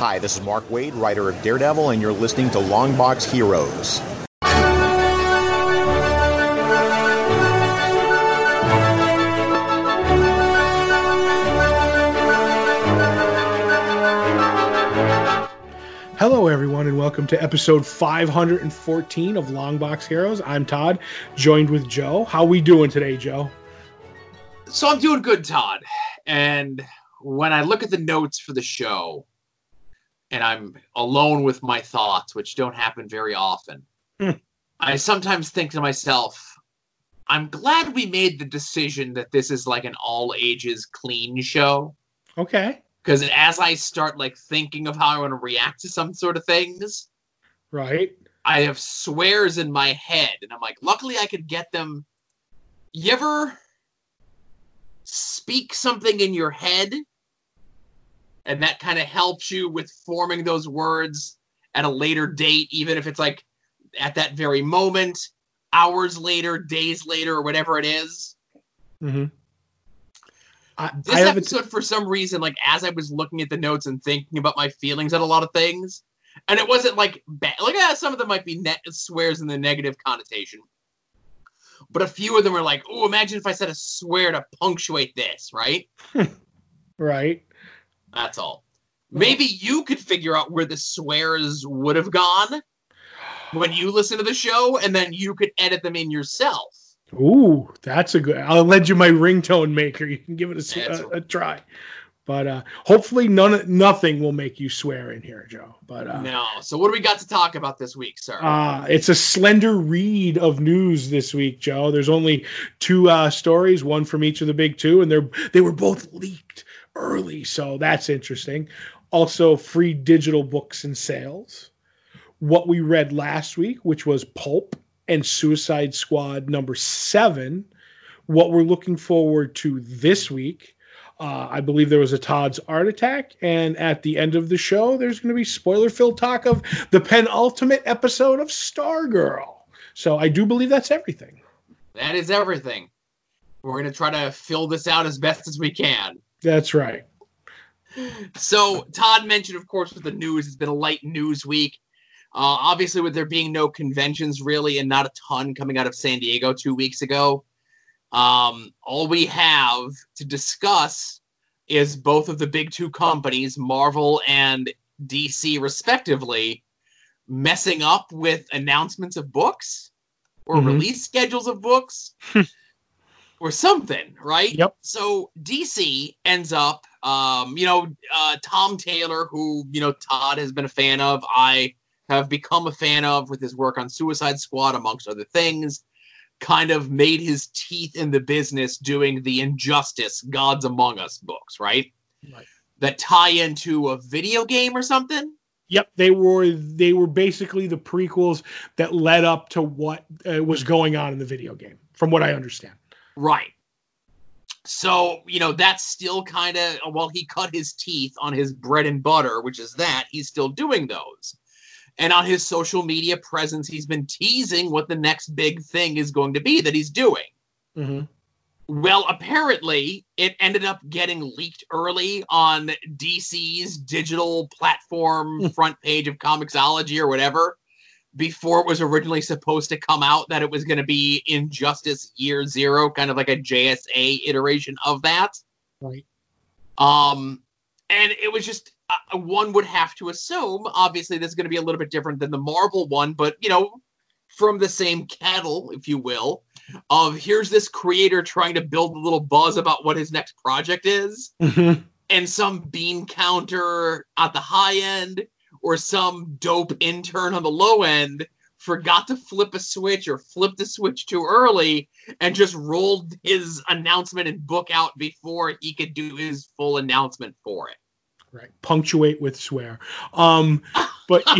Hi, this is Mark Waid, writer of Daredevil, and you're listening to Longbox Heroes. Hello, everyone, and welcome to episode 514 of Longbox Heroes. I'm Todd, joined with Joe. How we doing today, Joe? So I'm doing good, Todd. And when I look at the notes for the show, and I'm alone with my thoughts, which don't happen very often, Hmm. I sometimes think to myself, I'm glad we made the decision that this is like an all ages clean show. Okay, Because as I start like thinking of how I want to react to some sort of things, right. I have swears in my head, and I'm like, luckily I could get them. You ever speak something in your head, and that kind of helps you with forming those words at a later date, even if it's like at that very moment, hours later, days later, or whatever it is. Mm-hmm. I, This I a t- episode, for some reason, like as I was looking at the notes and thinking about my feelings at a lot of things, and it wasn't like bad. Like ah, some of them might be net swears in the negative connotation, but a few of them are like, "Oh, imagine if I said a swear to punctuate this." Right? right. That's all. Maybe you could figure out where the swears would have gone when you listen to the show, and then you could edit them in yourself. Ooh, that's a good. I'll lend you my ringtone maker. You can give it a a, a try. But uh, hopefully, none nothing will make you swear in here, Joe. But uh, No. So what do we got to talk about this week, sir? Uh, it's a slender read of news this week, Joe. There's only two uh, stories, one from each of the big two, and they're they were both leaked early, so that's interesting. Also, free digital books and sales. What we read last week, which was Pulp and Suicide Squad number seven. What we're looking forward to this week. Uh, I believe there was a Todd's Art Attack, and at the end of the show, there's going to be spoiler-filled talk of the penultimate episode of Stargirl. So I do believe that's everything. That is everything. We're going to try to fill this out as best as we can. That's right. So, Todd mentioned, of course, with the news, it's been a light news week. Uh, obviously, with there being no conventions really and not a ton coming out of San Diego two weeks ago, um, all we have to discuss is both of the big two companies, Marvel and DC, respectively, messing up with announcements of books or Mhm. release schedules of books or something, right? Yep. So DC ends up, um, you know, uh, Tom Taylor, who you know Todd has been a fan of, I have become a fan of with his work on Suicide Squad, amongst other things. Kind of made his teeth in the business doing the Injustice Gods Among Us books, right? Right. That tie into a video game or something. Yep, they were they were basically the prequels that led up to what uh, was going on in the video game, from what I understand. Right. So, you know, that's still kind of, while he cut his teeth on his bread and butter, which is that, he's still doing those. And on his social media presence, he's been teasing what the next big thing is going to be that he's doing. Mm-hmm. Well, apparently, it ended up getting leaked early on DC's digital platform front page of Comixology or whatever before it was originally supposed to come out that it was going to be Injustice Year Zero, kind of like a JSA iteration of that. Right. Um, and it was just uh, one would have to assume, obviously, this is going to be a little bit different than the Marvel one, but you know, from the same kettle, if you will, of here's this creator trying to build a little buzz about what his next project is, Mm-hmm. and some bean counter at the high end or some dope intern on the low end forgot to flip a switch or flip the switch too early and just rolled his announcement and book out before he could do his full announcement for it. Right. Punctuate with swear. Um, but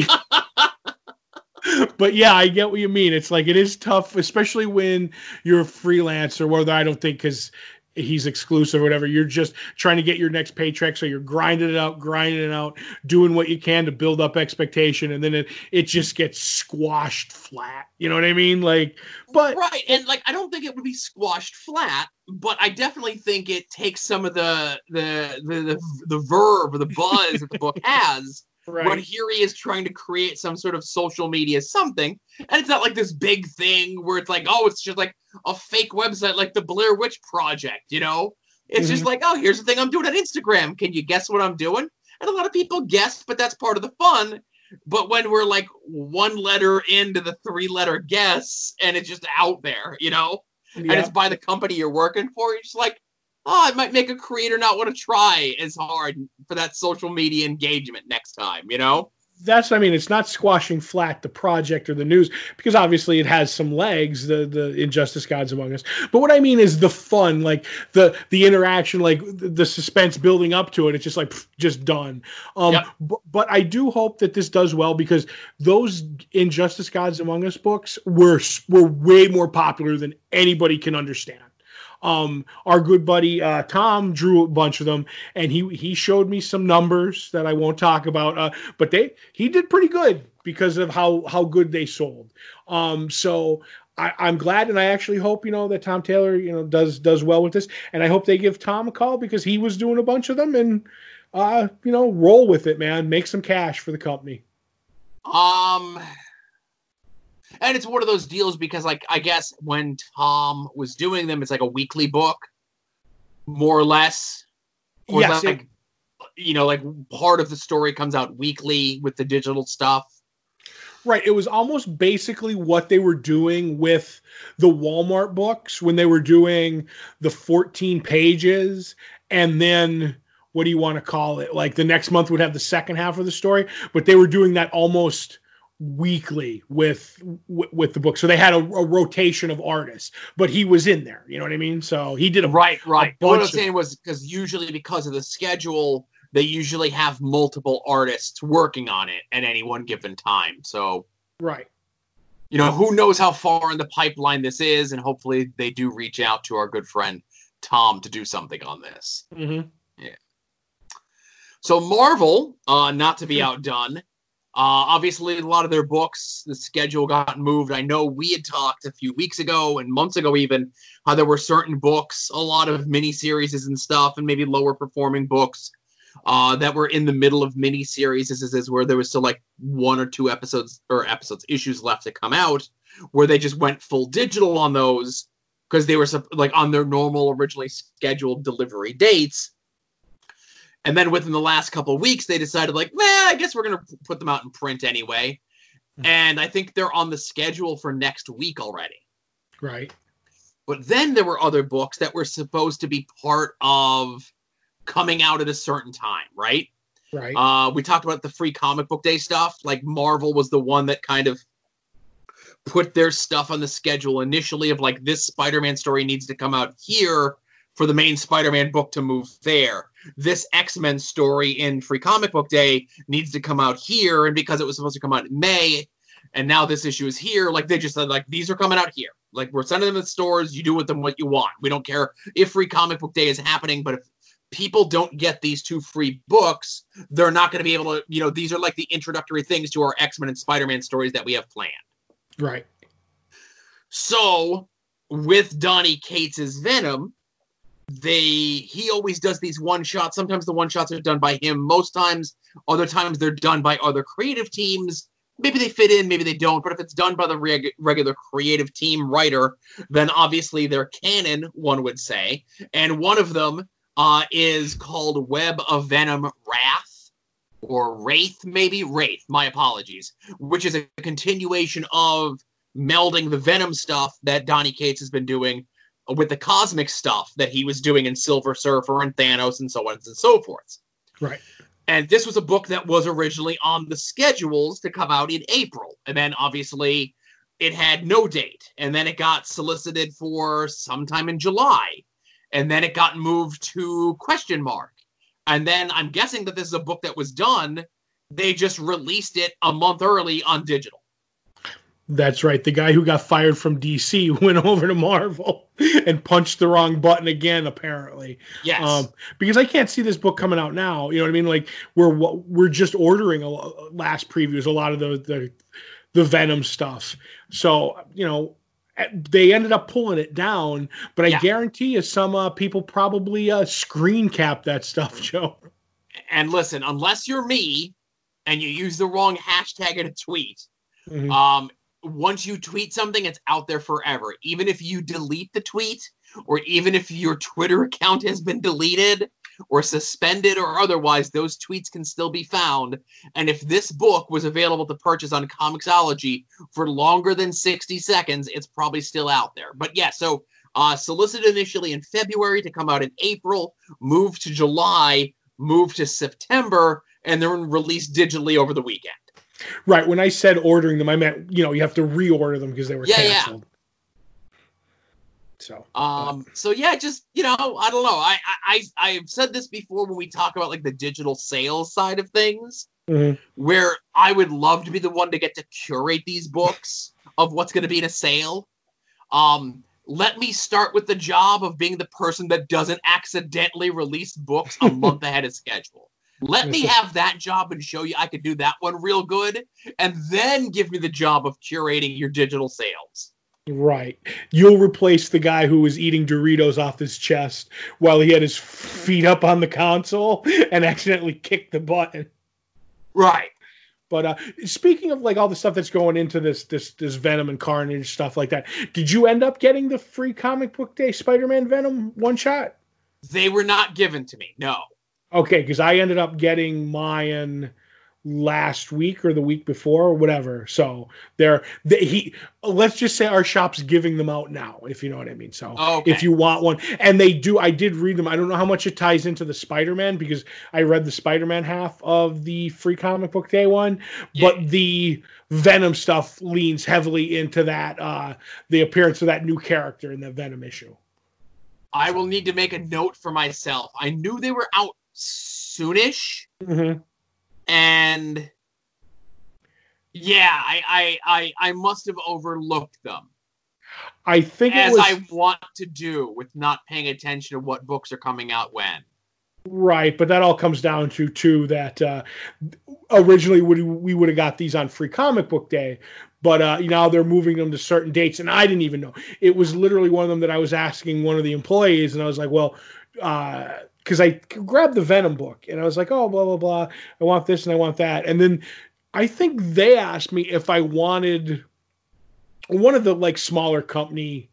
but yeah, I get what you mean. It's like it is tough, especially when you're a freelancer. Whether I don't think because he's exclusive or whatever, you're just trying to get your next paycheck, so you're grinding it out, grinding it out, doing what you can to build up expectation, and then it it just gets squashed flat. You know what I mean? Like, but right, and like I don't think it would be squashed flat but I definitely think it takes some of the the the the, the verb or the buzz that the book has. Right. When here he is trying to create some sort of social media something, and it's not like this big thing where it's like, oh, it's just like a fake website like the Blair Witch Project, you know? It's mm-hmm. just like, oh, here's the thing I'm doing on Instagram. Can you guess what I'm doing? And a lot of people guess, but that's part of the fun. But when we're like one letter into the three letter guess and it's just out there, you know, yeah. and it's by the company you're working for, you're just like, oh, it might make a creator not want to try as hard for that social media engagement next time, you know? that's I mean, it's not squashing flat the project or the news because obviously it has some legs, the the Injustice Gods Among Us. But what I mean is the fun, like the the interaction, like the, suspense building up to it. It's just like pff, just done. Um, yep. but, but I do hope that this does well because those Injustice Gods Among Us books were were way more popular than anybody can understand. Um, our good buddy uh, Tom drew a bunch of them, and he he showed me some numbers that I won't talk about. Uh, but they he did pretty good because of how how good they sold. Um, so I, am glad, and I actually hope you know that Tom Taylor you know does does well with this, and I hope they give Tom a call because he was doing a bunch of them, and uh, you know roll with it, man, make some cash for the company. Um, and it's one of those deals because like I guess when Tom was doing them, it's like a weekly book, more or less. Or yes, like, it, you know, like part of the story comes out weekly with the digital stuff. Right. It was almost basically what they were doing with the Walmart books when they were doing the 14 pages and then what do you want to call it? Like the next month would have the second half of the story, but they were doing that almost weekly with with the book. So they had a, a, rotation of artists but he was in there you know what i mean? So he did a right right. What i'm saying was because usually because of the schedule they usually have multiple artists working on it at any one given time. So right. you know who knows how far in the pipeline this is and hopefully they do reach out to our good friend tom to do something on this. Mm-hmm. yeah. So marvel uh not to be outdone uh, obviously, a lot of their books, the schedule got moved. I know we had talked a few weeks ago and months ago, even how there were certain books, a lot of miniseries and stuff, and maybe lower performing books uh, that were in the middle of miniseries. This is where there was still like one or two episodes or episodes issues left to come out, where they just went full digital on those because they were like on their normal originally scheduled delivery dates and then within the last couple of weeks, they decided, like, well, I guess we're going to put them out in print anyway. Hmm. And I think they're on the schedule for next week already. Right. But then there were other books that were supposed to be part of coming out at a certain time, right? Right. Uh, we talked about the free comic book day stuff. Like Marvel was the one that kind of put their stuff on the schedule initially of like this Spider-Man story needs to come out here for the main Spider-Man book to move there. This X-Men story in Free Comic Book Day needs to come out here, and because it was supposed to come out in May, and now this issue is here, like they just said, like these are coming out here. Like we're sending them to stores. You do with them what you want. We don't care if Free Comic Book Day is happening, but if people don't get these two free books, they're not going to be able to. You know, these are like the introductory things to our X-Men and Spider-Man stories that we have planned. Right. So with Donny Cates's Venom, they he always does these one shots. Sometimes the one shots are done by him. Most times, other times they're done by other creative teams. Maybe they fit in, maybe they don't. But if it's done by the reg- regular creative team writer, then obviously they're canon. One would say, and one of them uh, is called Web of Venom Wrath or Wraith, maybe Wraith. My apologies. Which is a continuation of melding the Venom stuff that Donny Cates has been doing with the cosmic stuff that he was doing in Silver Surfer and Thanos and so on and so forth. Right. And this was a book that was originally on the schedules to come out in April. And then obviously it had no date. And then it got solicited for sometime in July. And then it got moved to question mark. And then I'm guessing that this is a book that was done. They just released it a month early on digital. That's right. The guy who got fired from DC went over to Marvel and punched the wrong button again, apparently. Yes. Um, because I can't see this book coming out now. You know what I mean? Like we're we're just ordering a last previews, a lot of the the the Venom stuff. So you know, they ended up pulling it down, but I Yeah. guarantee you some uh, people probably uh, screen cap that stuff, Joe. And listen, unless you're me and you use the wrong hashtag in a tweet, Mhm. um, once you tweet something, it's out there forever. Even if you delete the tweet, or even if your Twitter account has been deleted or suspended or otherwise, those tweets can still be found. And if this book was available to purchase on Comixology for longer than 60 seconds, it's probably still out there. But yeah, so uh, solicited initially in February to come out in April, moved to July, moved to September, and then released digitally over the weekend. Right. When I said ordering them, I meant you know you have to reorder them because they were Yeah, yeah. canceled. So Um, so yeah, just you know, I don't know. I I I've said this before when we talk about like the digital sales side of things, Mhm. where I would love to be the one to get to curate these books of what's going to be in a sale. Um, let me start with the job of being the person that doesn't accidentally release books a month ahead of schedule. Let me have that job and show you I could do that one real good, and then give me the job of curating your digital sales. right, you'll replace the guy who was eating Doritos off his chest while he had his feet up on the console and accidentally kicked the button. Right. But uh, speaking of like all the stuff that's going into this this this Venom and Carnage stuff like that, did you end up getting the free comic book day Spider-Man Venom one shot? They were not given to me. No. Okay, because I ended up getting mine last week or the week before or whatever. So there, they, he. Let's just say our shop's giving them out now, if you know what I mean. So Okay. if you want one, and they do, I did read them. I don't know how much it ties into the Spider-Man because I read the Spider-Man half of the free comic book day one, Yeah. but the Venom stuff leans heavily into that uh the appearance of that new character in the Venom issue. I will need to make a note for myself. I knew they were out soonish, Mm-hmm. and yeah, I I I, I must have overlooked them I think it as was I want to do with not paying attention to what books are coming out when. Right, but that all comes down to too that uh, originally we, we would have got these on Free Comic Book Day, but uh, now they're moving them to certain dates, and I didn't even know. It was literally one of them that I was asking one of the employees, and I was like, "Well," because I grabbed the Venom book, and I was like, "Oh, blah blah blah, I want this and I want that," and then I think they asked me if I wanted one of the like smaller company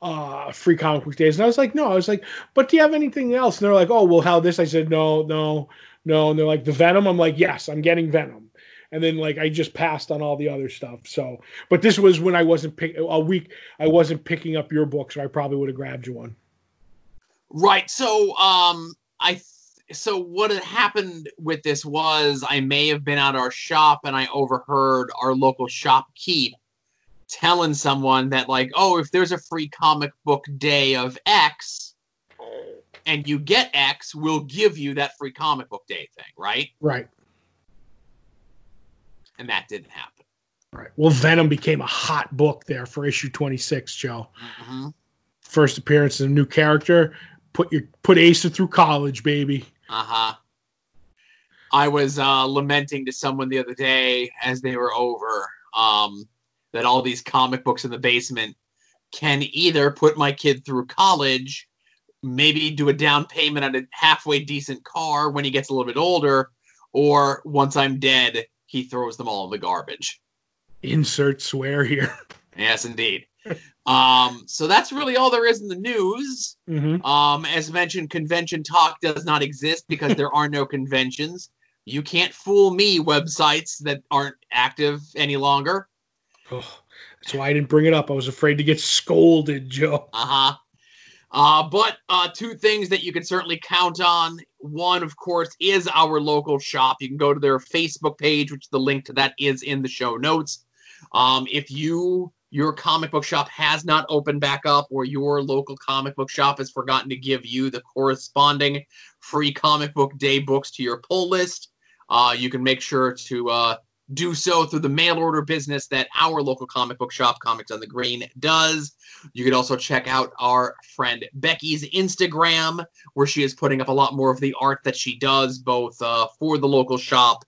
uh free comic book days and i was like no. I was like but do you have anything else? And they're like oh well how this? I said no no no. And they're like the venom? I'm like yes i'm getting venom. And then like i just passed on all the other stuff so but this was when i wasn't pick a week i wasn't picking up your book so i probably would have grabbed you one. Right. So um I th- so what had happened with this was I may have been at our shop and I overheard our local shopkeep telling someone that like, oh, if there's a free comic book day of X and you get X, we'll give you that free comic book day thing, right? right. And that didn't happen. right. Well venom became a hot book there for issue 26 joe. Hmm first appearance of a new character put your put Asa through college baby Uh-huh. I was uh, lamenting to someone the other day as they were over um, that all these comic books in the basement can either put my kid through college, maybe do a down payment on a halfway decent car when he gets a little bit older, or once I'm dead, he throws them all in the garbage. insert swear here Yes, indeed. Um, so that's really all there is in the news. mm-hmm. Um, as mentioned, convention talk does not exist because there are no conventions. You can't fool me, websites that aren't active any longer. Oh, that's why I didn't bring it up. I was afraid to get scolded, Joe. Uh-huh. Uh, but uh, two things that you can certainly count on. One, of course, is our local shop. You can go to their Facebook page, which the link to that is in the show notes. Um, if you your comic book shop has not opened back up, or your local comic book shop has forgotten to give you the corresponding free comic book day books to your pull list, uh, you can make sure to uh, do so through the mail order business that our local comic book shop, Comics on the Green, does. You can also check out our friend Becky's Instagram, where she is putting up a lot more of the art that she does, both uh, for the local shop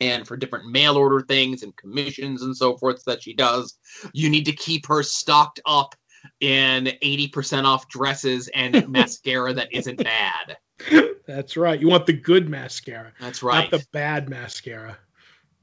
and for different mail order things and commissions and so forth that she does. You need to keep her stocked up in 80% off dresses and mascara that isn't bad. That's right. You want the good mascara. That's right. Not the bad mascara.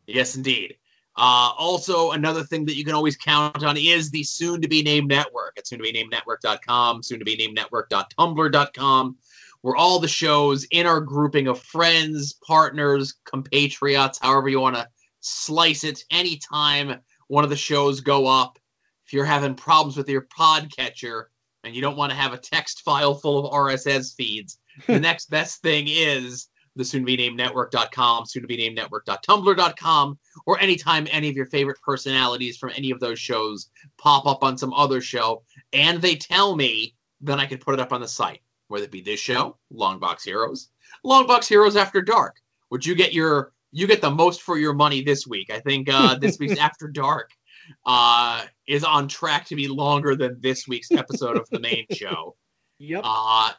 Yes, indeed. Uh, also, another thing that you can always count on is the soon to be named network at soon to be named network.com, soon to be named network.tumblr.com, where all the shows in our grouping of friends, partners, compatriots, however you want to slice it, anytime one of the shows go up, if you're having problems with your podcatcher and you don't want to have a text file full of RSS feeds, the next best thing is the soon to be named network.com, soon to be named network.tumblr.com, or anytime any of your favorite personalities from any of those shows pop up on some other show and they tell me, then I can put it up on the site, whether it be this show, Longbox Heroes, Longbox Heroes After Dark, which you get your you get the most for your money this week. I think uh, this week's After Dark uh, is on track to be longer than this week's episode of the main show. Yep. Uh,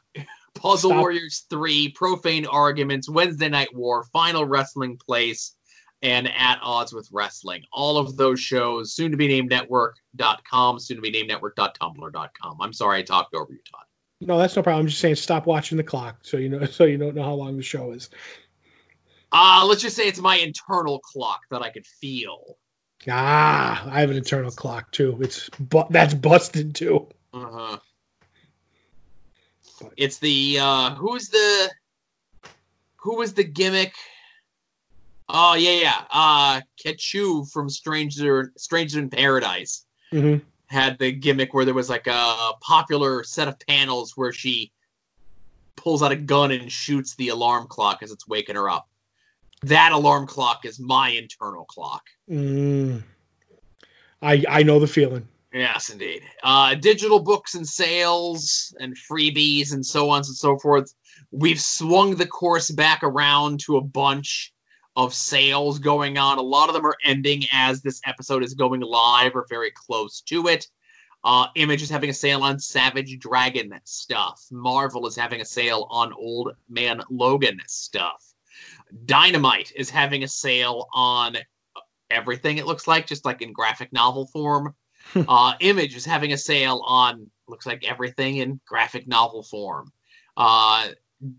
Puzzle Stop. Warriors 3, Profane Arguments, Wednesday Night War, Final Wrestling Place, and At Odds with Wrestling. All of those shows, soon to be named network.com, soon to be named network.tumblr.com. I'm sorry I talked over you, Todd. No, that's no problem. I'm just saying stop watching the clock so you know so you don't know how long the show is. Uh, let's just say it's my internal clock that I could feel. Ah, I have an internal clock too. It's bu- that's busted too. Uh-huh. It's the uh who's the who was the gimmick? Oh yeah, yeah. Uh Katchoo from Stranger Stranger in Paradise hmm had the gimmick where there was like a popular set of panels where she pulls out a gun and shoots the alarm clock as it's waking her up. That alarm clock is my internal clock. Mm. I I know the feeling. Yes, indeed. Uh, digital books and sales and freebies and so on and so forth. We've swung the course back around to a bunch of sales going on. A lot of them are ending as this episode is going live or very close to it. Uh, Image is having a sale on Savage Dragon stuff. Marvel is having a sale on Old Man Logan stuff. Dynamite is having a sale on everything, it looks like, just like in graphic novel form uh, Image is having a sale on looks like everything in graphic novel form. Uh,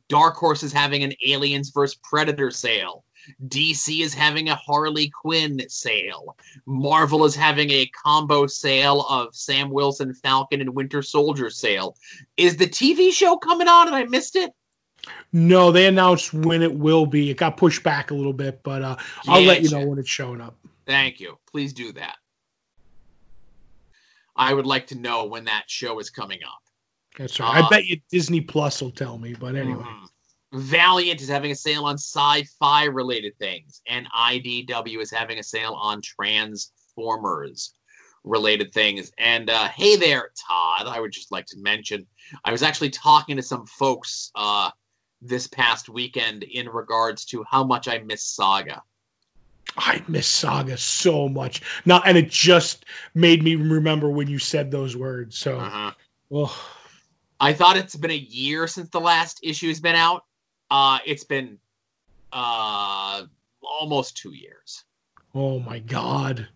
Dark Horse is having an Aliens vs Predator sale. DC is having a Harley Quinn sale. Marvel is having a combo sale of Sam Wilson, Falcon, and Winter Soldier sale. Is the TV show coming on and I missed it? No, they announced when it will be. It got pushed back a little bit, but uh, I'll let you know when it's showing up. Thank you. Please do that. I would like to know when that show is coming up. That's right. I Uh, bet you Disney Plus will tell me, but anyway. Mhm. Valiant is having a sale on sci-fi related things, and IDW is having a sale on Transformers related things. And uh, hey there, Todd. I would just like to mention I was actually talking to some folks uh, this past weekend in regards to how much I miss Saga. I miss Saga so much. Now, and it just made me remember when you said those words. So, Uh-huh. I thought it's been a year since the last issue's been out. Uh, it's been uh, almost two years. oh my God.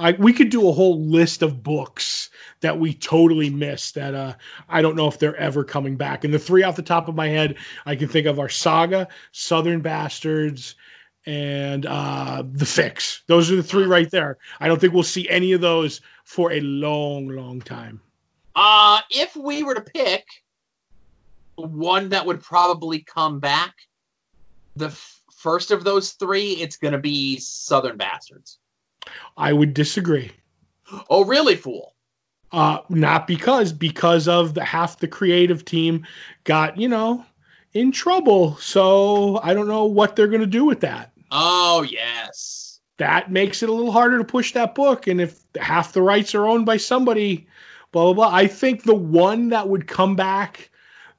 I, we could do a whole list of books that we totally missed that uh, I don't know if they're ever coming back. And the three off the top of my head I can think of are Saga, Southern Bastards, and uh, The Fix. Those are the three right there. I don't think we'll see any of those for a long, long time. Uh, if we were to pick one that would probably come back, the f- first of those three, it's going to be Southern Bastards. I would disagree. Oh, really, fool? Uh, not because because of the half the creative team got you know in trouble. So I don't know what they're going to do with that. Oh, yes. That makes it a little harder to push that book. And if half the rights are owned by somebody, blah blah blah. I think the one that would come back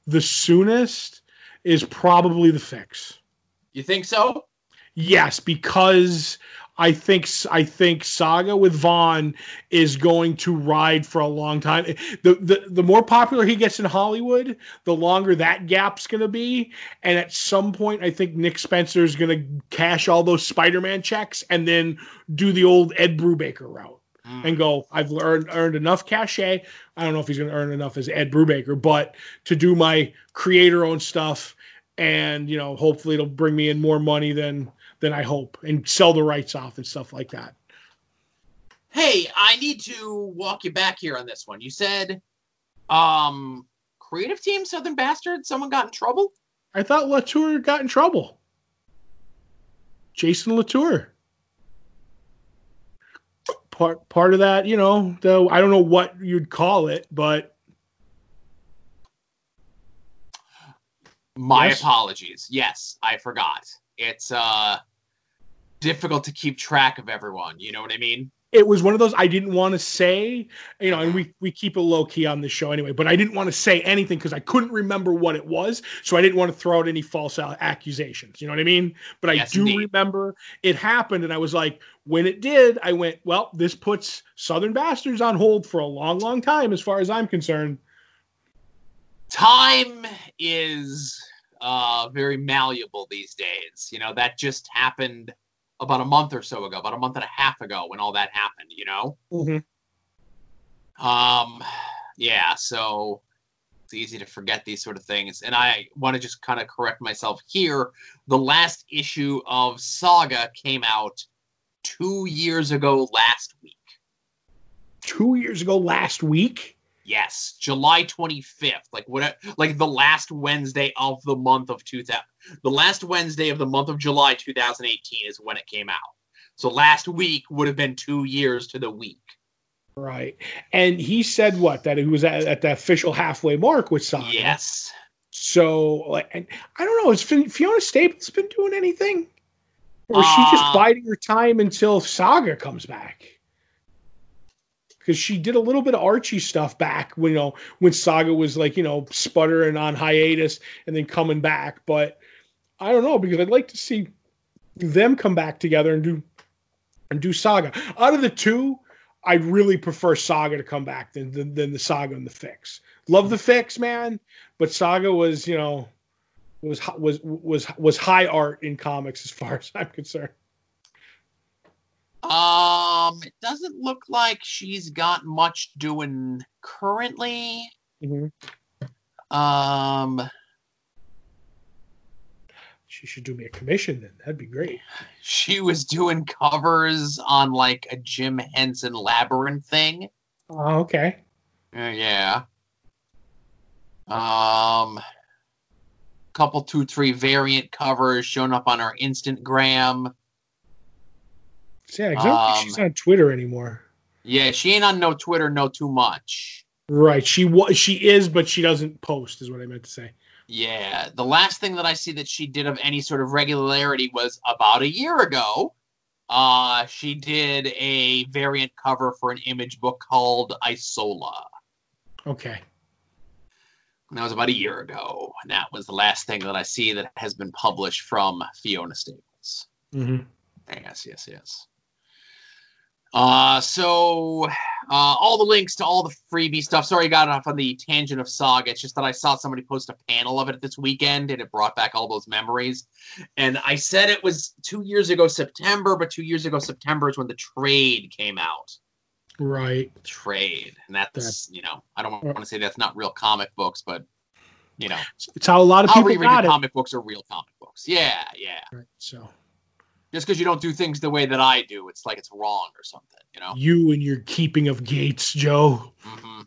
the soonest is probably the fix. You think so? Yes, because I think I think Saga with Vaughn is going to ride for a long time. The the, the more popular he gets in Hollywood, the longer that gap's going to be. And at some point, I think Nick Spencer is going to cash all those Spider-Man checks and then do the old Ed Brubaker route mm. and go. I've earned earned enough cachet. I don't know if he's going to earn enough as Ed Brubaker, but to do my creator-owned stuff, and you know, hopefully it'll bring me in more money than than I hope and sell the rights off and stuff like that. Hey, I need to walk you back here on this one. You said um creative team Southern Bastard, someone got in trouble? I thought Latour got in trouble. Jason Latour. Part part of that, you know, though I don't know what you'd call it, but my yes. apologies. Yes, I forgot. It's uh difficult to keep track of everyone. You know what I mean? It was one of those I didn't want to say, you know, and we we keep it low key on the show anyway. But I didn't want to say anything because I couldn't remember what it was, so I didn't want to throw out any false accusations. You know what I mean? But yes, I do indeed. remember it happened, and I was like, when it did, I went, well, this puts Southern Bastards on hold for a long, long time, as far as I'm concerned. Time is uh, very malleable these days. You know that just happened about a month or so ago, about a month and a half ago when all that happened, you know? Mm-hmm. Um, yeah, so it's easy to forget these sort of things. And I want to just kind of correct myself here. The last issue of Saga came out two years ago last week. Two years ago last week? Yes, July 25th, like what like the last Wednesday of the month of 2000 the last Wednesday of the month of July 2018 is when it came out. So last week would have been 2 years to the week. Right. And he said what that he was at, at the official halfway mark with Saga. Yes. So like and I don't know, has Fiona Staples been doing anything? Or is uh, she just uh, biding her time until Saga comes back? Because she did a little bit of Archie stuff back when you know when Saga was like you know sputtering on hiatus and then coming back. But I don't know because I'd like to see them come back together and do and do Saga. Out of the two, I'd really prefer Saga to come back than, than, than the Saga and the Fix. Love the Fix, man, but Saga was you know was was was was high art in comics as far as I'm concerned. Um, it doesn't look like she's got much doing currently. Mm-hmm. Um, she should do me a commission then. That'd be great. She was doing covers on like a Jim Henson Labyrinth thing. Oh, okay. Uh, yeah. Um, couple two three variant covers showing up on our Instagram. Yeah, I don't um, think she's on Twitter anymore. Yeah, she ain't on no Twitter, no too much. Right. She was she is, but she doesn't post, is what I meant to say. Yeah. The last thing that I see that she did of any sort of regularity was about a year ago. Uh, she did a variant cover for an image book called Isola. Okay. And that was about a year ago. And that was the last thing that I see that has been published from Fiona Staples. Mm-hmm. Yes, yes, yes. Uh, so uh, all the links to all the freebie stuff. Sorry, I got off on the tangent of Saga. It's just that I saw somebody post a panel of it this weekend, and it brought back all those memories. And I said it was two years ago September, but two years ago September is when the trade came out. Right. Trade, and that's, that's you know I don't want to say that's not real comic books, but you know it's how a lot of people got it. comic books are real comic books. Yeah, yeah. Right. So just because you don't do things the way that I do, it's like it's wrong or something, you know? You and your keeping of gates, Joe. Mm-hmm.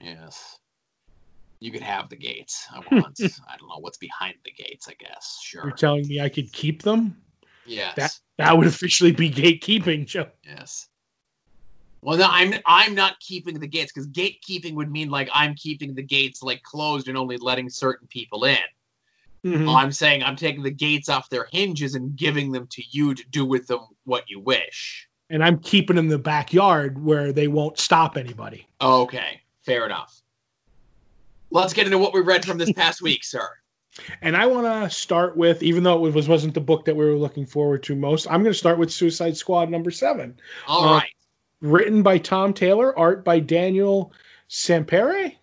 Yes. You could have the gates. I want. I don't know what's behind the gates, I guess. Sure. You're telling me I could keep them? Yes. That that would officially be gatekeeping, Joe. Yes. Well, no, I'm I'm not keeping the gates because gatekeeping would mean like I'm keeping the gates like closed and only letting certain people in. Mm-hmm. I'm saying I'm taking the gates off their hinges and giving them to you to do with them what you wish. And I'm keeping them in the backyard where they won't stop anybody. Okay, fair enough. Let's get into what we read from this past week, sir. And I want to start with, even though it was wasn't the book that we were looking forward to most, I'm going to start with Suicide Squad number seven. All Uh, right. Written by Tom Taylor, art by Daniel Sampere.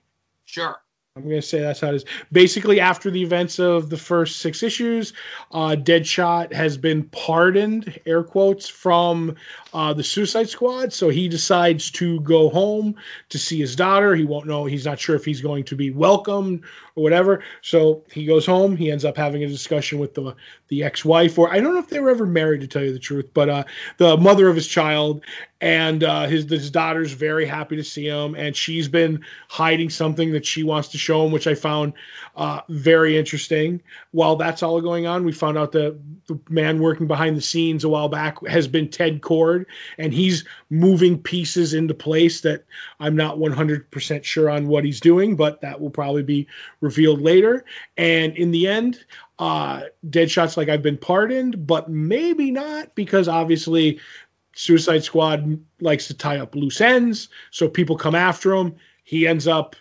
Sure. I'm going to say that's how it is. Basically, after the events of the first six issues, uh, Deadshot has been pardoned, air quotes, from uh, the Suicide Squad. So he decides to go home to see his daughter. He won't know. He's not sure if he's going to be welcomed or whatever. So he goes home. He ends up having a discussion with the the ex-wife, or I don't know if they were ever married, to tell you the truth, but uh, the mother of his child. And uh, his his daughter's very happy to see him, and she's been hiding something that she wants to show him, which I found uh, very interesting. While that's all going on, we found out that the man working behind the scenes a while back has been Ted Kord, and he's moving pieces into place that I'm not 100% sure on what he's doing, but that will probably be revealed later. And in the end, uh, Deadshot's like, I've been pardoned, but maybe not, because obviously Suicide Squad likes to tie up loose ends, so people come after him. He ends up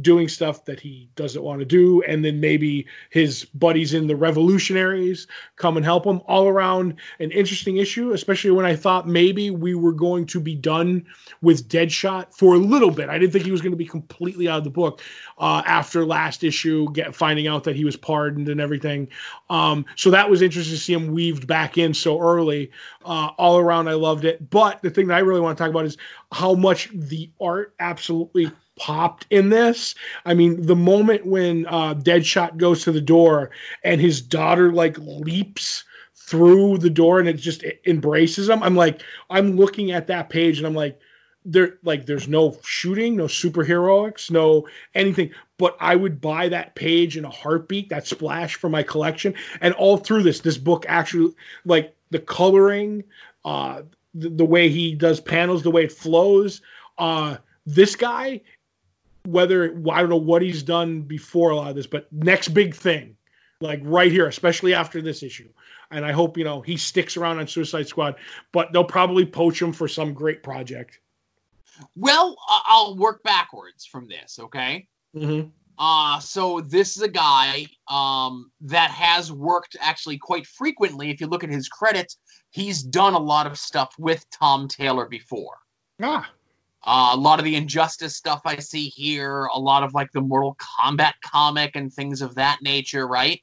doing stuff that he doesn't want to do, and then maybe his buddies in the Revolutionaries come and help him. All around an interesting issue, especially when I thought maybe we were going to be done with Deadshot for a little bit. I didn't think he was going to be completely out of the book uh, after last issue, get finding out that he was pardoned and everything. Um, so that was interesting to see him weaved back in so early. Uh, all around, I loved it. But the thing that I really want to talk about is how much the art absolutely popped in this. I mean, the moment when uh, Deadshot goes to the door and his daughter like leaps through the door and it just it embraces him. I'm like, I'm looking at that page and I'm like, there like there's no shooting, no superheroics, no anything. But I would buy that page in a heartbeat, that splash for my collection. And all through this, this book actually like the coloring, uh the, the way he does panels, the way it flows. Uh this guy whether I don't know what he's done before a lot of this, but next big thing, like right here, especially after this issue. And I hope you know he sticks around on Suicide Squad, but they'll probably poach him for some great project. Well, I'll work backwards from this, okay? Mm-hmm. Uh, so this is a guy um, that has worked actually quite frequently. If you look at his credits, he's done a lot of stuff with Tom Taylor before. Ah, Uh, a lot of the Injustice stuff I see here, a lot of like the Mortal Kombat comic and things of that nature, right?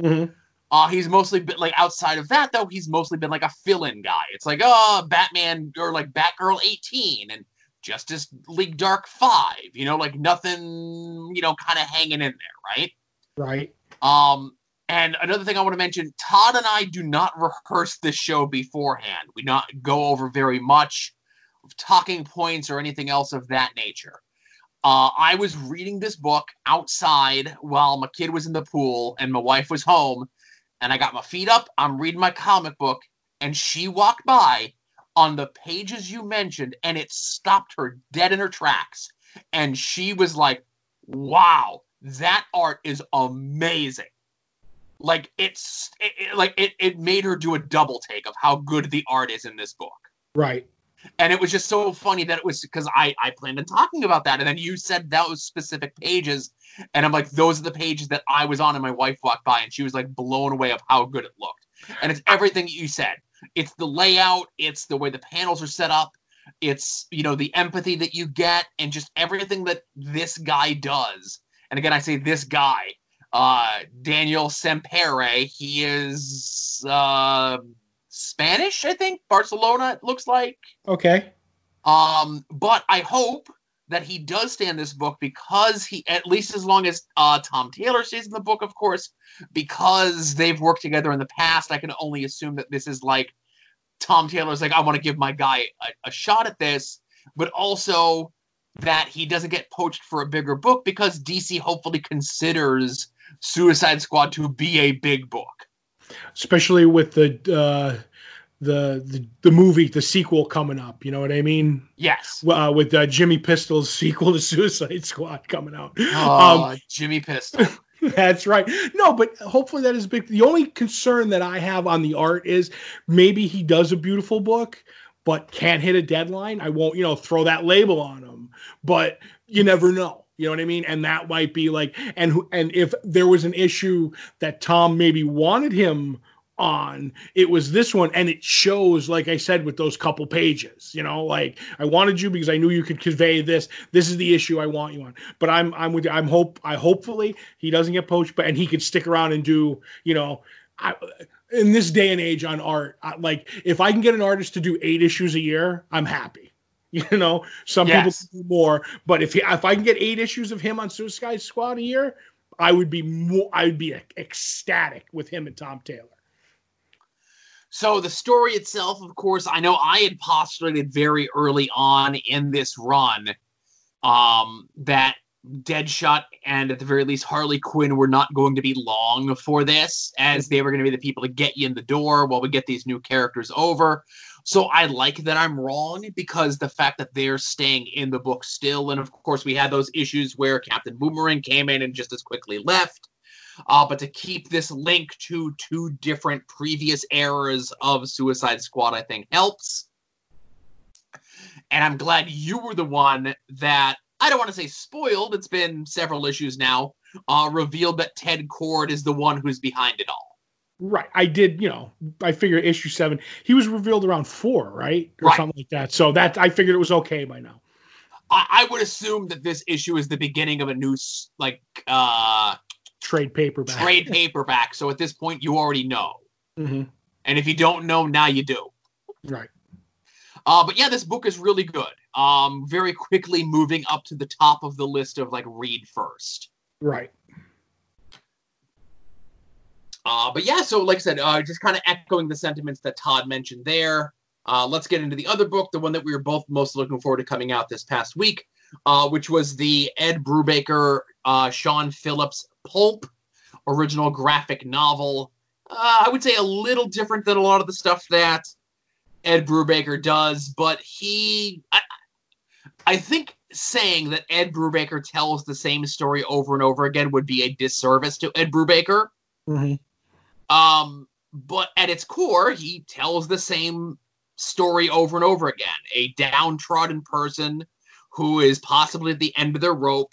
mm-hmm. Uh, he's mostly been like outside of that though. He's mostly been like a fill-in guy. It's like oh, Batman or like Batgirl 18 and Justice League Dark Five. You know, like nothing. You know, kind of hanging in there, right? right. Um, and another thing I want to mention: Todd and I do not rehearse this show beforehand. We not go over very much talking points or anything else of that nature. Uh, I was reading this book outside while my kid was in the pool and my wife was home, and I got my feet up. I'm reading my comic book, and she walked by on the pages you mentioned, and it stopped her dead in her tracks. And she was like, "Wow, that art is amazing." Like it's it, it- like it, it made her do a double take of how good the art is in this book Right. And it was just so funny that it was because I I planned on talking about that, and then you said those specific pages, and I'm like, those are the pages that I was on, and my wife walked by, and she was like blown away of how good it looked, and it's everything you said. It's the layout, it's the way the panels are set up, it's you know the empathy that you get, and just everything that this guy does. And again, I say this guy, uh, Daniel Sampere. He is uh, Spanish, I think, Barcelona. It looks like. Okay. Um, but I hope that he does stay in this book because he, at least as long as uh, Tom Taylor stays in the book, of course, because they've worked together in the past. I can only assume that this is like Tom Taylor's like, I want to give my guy a, a shot at this, but also that he doesn't get poached for a bigger book because DC hopefully considers Suicide Squad to be a big book. Especially with the uh, the the the movie, the sequel coming up. You know what I mean? Yes. Uh, with uh, Jimmy Pistol's sequel to Suicide Squad coming out. Oh, Um, Jimmy Pistol. That's right. No, but hopefully that is big. The only concern that I have on the art is maybe he does a beautiful book, but can't hit a deadline. I won't, you know, throw that label on him. But you never know. You know what I mean? And that might be like, and who, and if there was an issue that Tom maybe wanted him on, it was this one, and it shows, like I said, with those couple pages. You know, like I wanted you because I knew you could convey this. This is the issue I want you on. But I'm I'm with you I'm hope I hopefully he doesn't get poached, but and he could stick around and do you know. I, in this day and age on art, I, like if I can get an artist to do eight issues a year, I'm happy. You know, some Yes. people do more, but if he, if I can get eight issues of him on Suicide Squad a year, I would be more. I would be ecstatic with him and Tom Taylor. So the story itself, of course, I know I had postulated very early on in this run um, that Deadshot and at the very least Harley Quinn were not going to be long for this, as they were going to be the people to get you in the door while we get these new characters over. So I like that I'm wrong because the fact that they're staying in the book still, and of course we had those issues where Captain Boomerang came in and just as quickly left. Uh, but to keep this link to two different previous eras of Suicide Squad, I think helps. And I'm glad you were the one that I don't want to say spoiled. It's been several issues now. Uh, revealed that Ted Kord is the one who's behind it all. Right. I did. You know, I figured issue seven. He was revealed around four, right, or Right. something like that. So that I figured it was okay by now. I, I would assume that this issue is the beginning of a new like uh, Trade paperback. trade paperback. So at this point, you already know. hmm And if you don't know, now you do. Right. Uh, but yeah, this book is really good. Um, very quickly moving up to the top of the list of like read first. Right. Uh, but yeah, so like I said, uh, just kind of echoing the sentiments that Todd mentioned there. Uh, let's get into the other book, the one that we were both most looking forward to coming out this past week, uh, which was the Ed Brubaker, uh, Sean Phillips Pulp original graphic novel. Uh, I would say a little different than a lot of the stuff that Ed Brubaker does, but he, I, I think saying that Ed Brubaker tells the same story over and over again would be a disservice to Ed Brubaker. hmm Um, but at its core, he tells the same story over and over again. A downtrodden person who is possibly at the end of their rope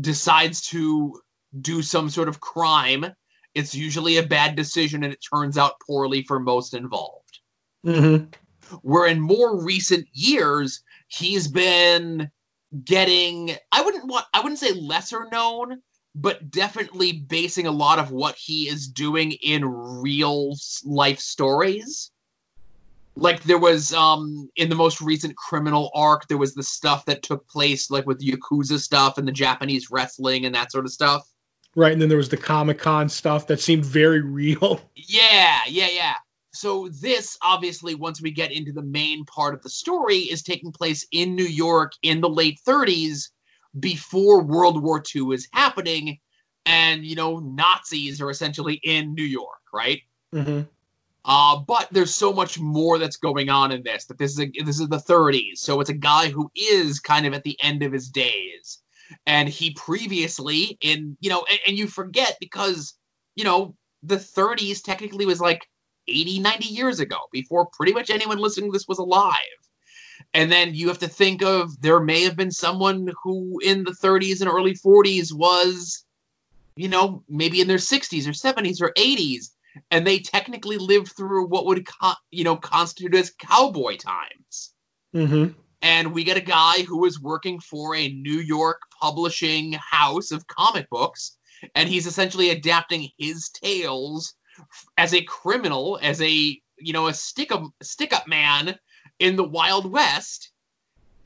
decides to do some sort of crime. It's usually a bad decision and it turns out poorly for most involved. hmm Where in more recent years, he's been getting I wouldn't want I wouldn't say lesser known, but definitely basing a lot of what he is doing in real life stories. Like there was um in the most recent criminal arc, there was the stuff that took place like with the Yakuza stuff and the Japanese wrestling and that sort of stuff. Right. And then there was the Comic Con stuff that seemed very real. Yeah, yeah, yeah. So this obviously, once we get into the main part of the story, is taking place in New York in the late 30s, before World War II is happening, and you know Nazis are essentially in New York, right? hmm Uh, but there's so much more that's going on in this. That this is a, this is the 30s, so it's a guy who is kind of at the end of his days, and he previously in you know, and, and you forget because you know the 30s technically was like 80, 90 years ago, before pretty much anyone listening to this was alive. And then you have to think of there may have been someone who in the 30s and early 40s was, you know, maybe in their 60s or 70s or 80s and they technically lived through what would co- you know constitute as cowboy times. Hmm and we get a guy who is working for a new york publishing house of comic books and he's essentially adapting his tales as a criminal as a you know a stick up stick up man in the wild west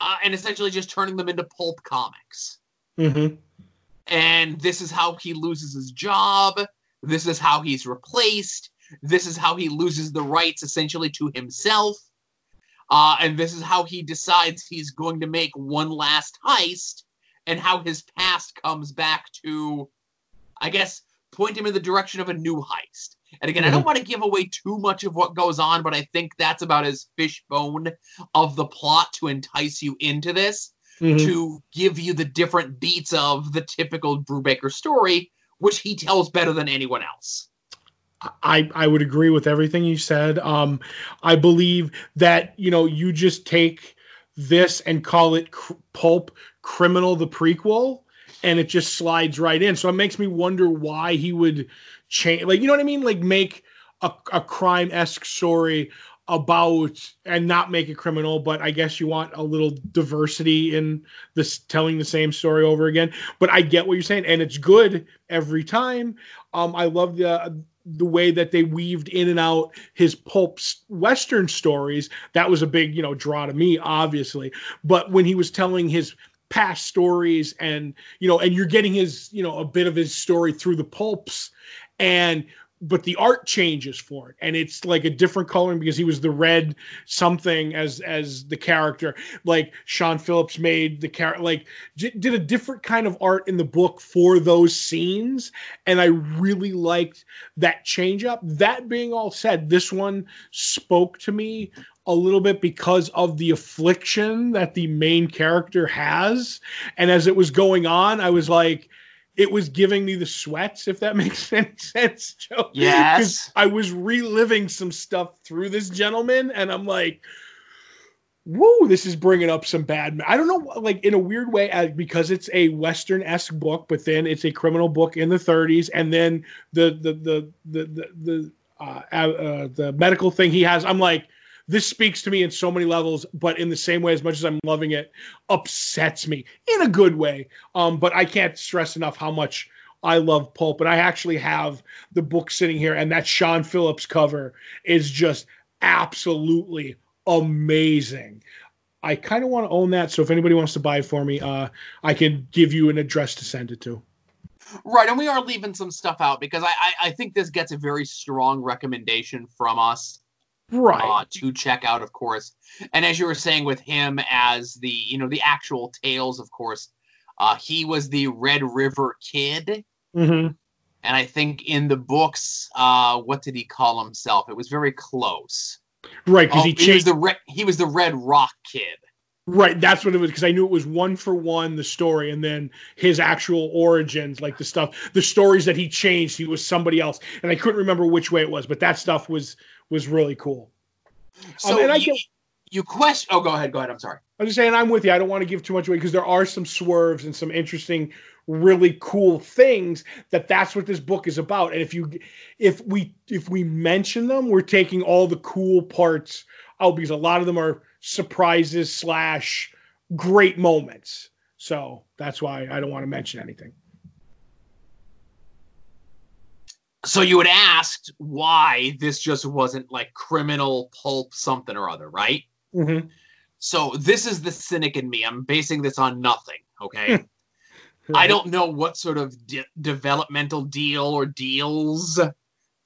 uh, and essentially just turning them into pulp comics. Hmm and this is how he loses his job. This is how he's replaced. This is how he loses the rights essentially to himself. Uh, and this is how he decides he's going to make one last heist, and how his past comes back to, I guess, point him in the direction of a new heist. And again, I don't want to give away too much of what goes on, but I think that's about as fishbone of the plot to entice you into this hmm to give you the different beats of the typical Brubaker story, which he tells better than anyone else. I, I would agree with everything you said. Um, I believe that you know you just take this and call it cr- pulp criminal the prequel, and it just slides right in. So it makes me wonder why he would change, like you know what I mean, like make a, a crime esque story about and not make it criminal but i guess you want a little diversity in this telling the same story over again. But i get what you're saying and it's good every time. Um i love the the way that they weaved in and out his pulp western stories. That was a big you know draw to me obviously. But when he was telling his past stories and you know and you're getting his you know a bit of his story through the pulps and but the art changes for it. And it's like a different coloring because he was the red something as as the character. Like sean phillips made the character like j- did a different kind of art in the book for those scenes. And i really liked that change up. That being all said this one spoke to me a little bit because of the affliction that the main character has. And as it was going on i was like it was giving me the sweats, if that makes any sense, Joe. Yes. I was reliving some stuff through this gentleman, and I'm like, whoa, this is bringing up some bad. I don't know, like in a weird way, uh, because it's a Western esque book, but then it's a criminal book in the 30s, and then the the the the the, the uh, uh, the medical thing he has. I'm like, this speaks to me in so many levels, but in the same way, as much as I'm loving it, upsets me in a good way. Um, but I can't stress enough how much I love pulp, and I actually have the book sitting here, and that Sean Phillips cover is just absolutely amazing. I kind of want to own that, so if anybody wants to buy it for me, uh, I can give you an address to send it to. Right, and we are leaving some stuff out because I, I, I think this gets a very strong recommendation from us right uh, to check out, of course. And as you were saying with him as the you know the actual tales, of course, uh, he was the Red River Kid, mm-hmm. and I think in the books, uh, what did he call himself? It was very close. Right, because Oh, he he, was changed. the Re- he was the Red Rock Kid. right, that's what it was. Because I knew it was one for one the story, and then his actual origins, like the stuff, the stories that he changed. He was somebody else, and I couldn't remember which way it was, but that stuff was was really cool. Um, so and I you, get- you question. Oh, go ahead. Go ahead. I'm sorry. I'm just saying I'm with you. I don't want to give too much away because there are some swerves and some interesting, really cool things that that's what this book is about. And if you, if we, if we mention them, we're taking all the cool parts out because a lot of them are surprises slash great moments. So that's why I don't want to mention anything. So you had asked why this just wasn't like criminal pulp something or other, right? Mm-hmm. So this is the cynic in me. I'm basing this on nothing. Okay. I don't know what sort of de- developmental deal or deals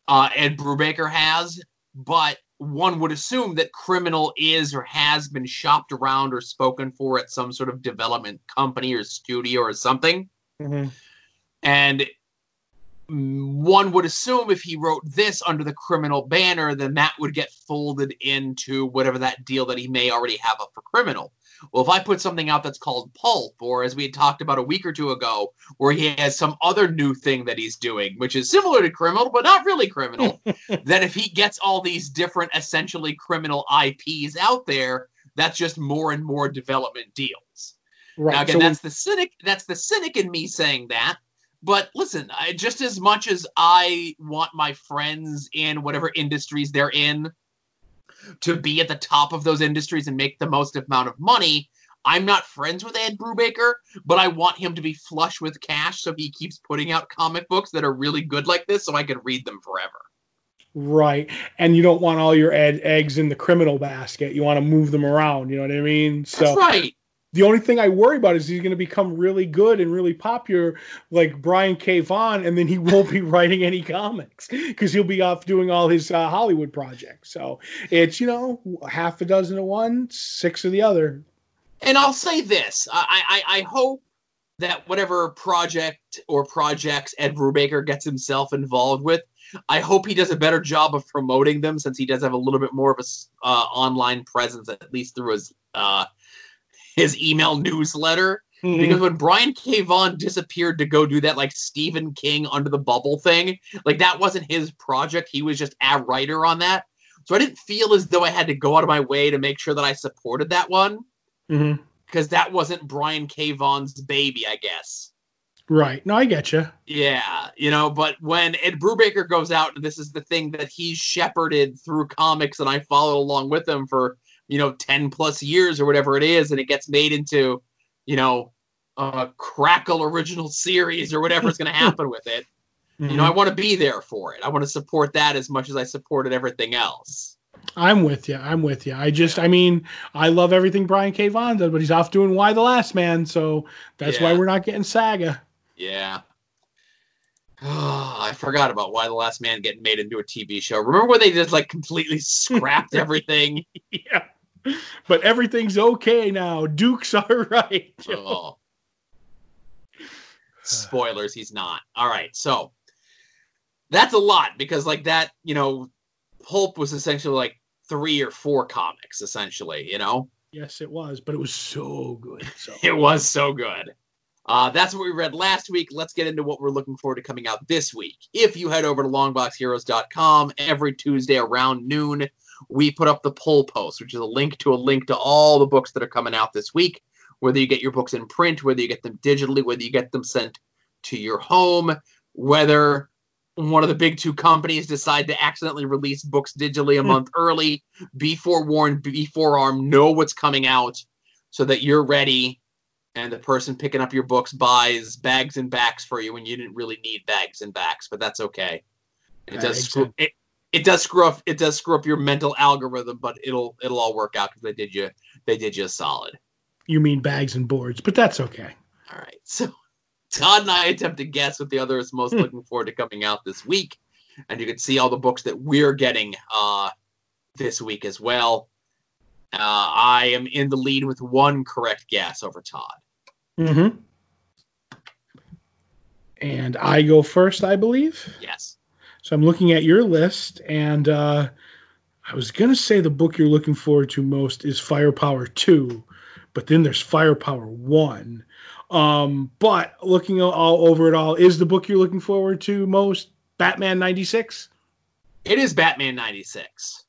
uh, Ed Brubaker has, but one would assume that criminal is or has been shopped around or spoken for at some sort of development company or studio or something. Mm-hmm. And one would assume if he wrote this under the criminal banner, then that would get folded into whatever that deal that he may already have up for criminal. Well, if I put something out that's called Pulp, or as we had talked about a week or two ago, where he has some other new thing that he's doing, which is similar to criminal, but not really criminal, then if he gets all these different essentially criminal IPs out there, that's just more and more development deals. Right. Now, again, so that's the cynic. That's the cynic in me saying that. But listen, I, just as much as I want my friends in whatever industries they're in to be at the top of those industries and make the most amount of money, I'm not friends with Ed Brubaker, but I want him to be flush with cash so he keeps putting out comic books that are really good like this so I can read them forever. right, and you don't want all your ed- eggs in the criminal basket. You want to move them around. You know what I mean? So That's right. The only thing I worry about is he's going to become really good and really popular, like Brian K. Vaughan, and then he won't be writing any comics because he'll be off doing all his uh, Hollywood projects. So it's you know half a dozen of one, six of the other. And I'll say this: I, I, I hope that whatever project or projects Ed Brubaker gets himself involved with, I hope he does a better job of promoting them, since he does have a little bit more of a uh, online presence, at least through his uh, his email newsletter. Because when Brian K. Vaughan disappeared to go do that, like Stephen King under the bubble thing, like that wasn't his project. He was just a writer on that. So I didn't feel as though I had to go out of my way to make sure that I supported that one Mhm. because that wasn't Brian K. Vaughan's baby, I guess. Right. No, I get you. Yeah, you know, but when Ed Brubaker goes out, and this is the thing that he's shepherded through comics, and I followed along with him for you know ten plus years or whatever it is, and it gets made into you know a Crackle original series or whatever's going to happen with it. Mm-hmm. You know, I want to be there for it. I want to support that as much as I supported everything else. I'm with you. I'm with you. I just, I mean, I love everything Brian K. Vaughan does, but he's off doing Y the Last Man, so that's Yeah. why we're not getting Saga. Yeah. I forgot about Y the last man getting made into a TV show. Remember when they just like completely scrapped everything? yeah. But everything's okay now. Duke's all right. Oh. Spoilers, he's not. All right, so that's a lot because like that, you know, Pulp was essentially like three or four comics, essentially, you know? Yes, it was, but it was so good. So It was so good. Uh, that's what we read last week. Let's get into what we're looking forward to coming out this week. If you head over to longboxheroes.com every Tuesday around noon, we put up the poll post, which is a link to a link to all the books that are coming out this week. Whether you get your books in print, whether you get them digitally, whether you get them sent to your home, whether one of the big two companies decide to accidentally release books digitally a Hmm. month early, be forewarned, be forearmed, know what's coming out so that you're ready and the person picking up your books buys bags and backs for you when you didn't really need bags and backs, but that's okay. It That does screw it, it does screw up it does screw up your mental algorithm, but it'll it'll all work out because they did you they did you a solid. you mean bags and boards, but that's okay. All right. So Todd and I attempt to guess what the other is most Hmm. looking forward to coming out this week. And you can see all the books that we're getting uh, this week as well. Uh, I am in the lead with one correct guess over Todd. Mm-hmm. And I go first, I believe. Yes. So I'm looking at your list, and uh, I was gonna say the book you're looking forward to most is Firepower Two, but then there's Firepower One. Um, but looking all over it all, is the book you're looking forward to most Batman '96? It is Batman 96.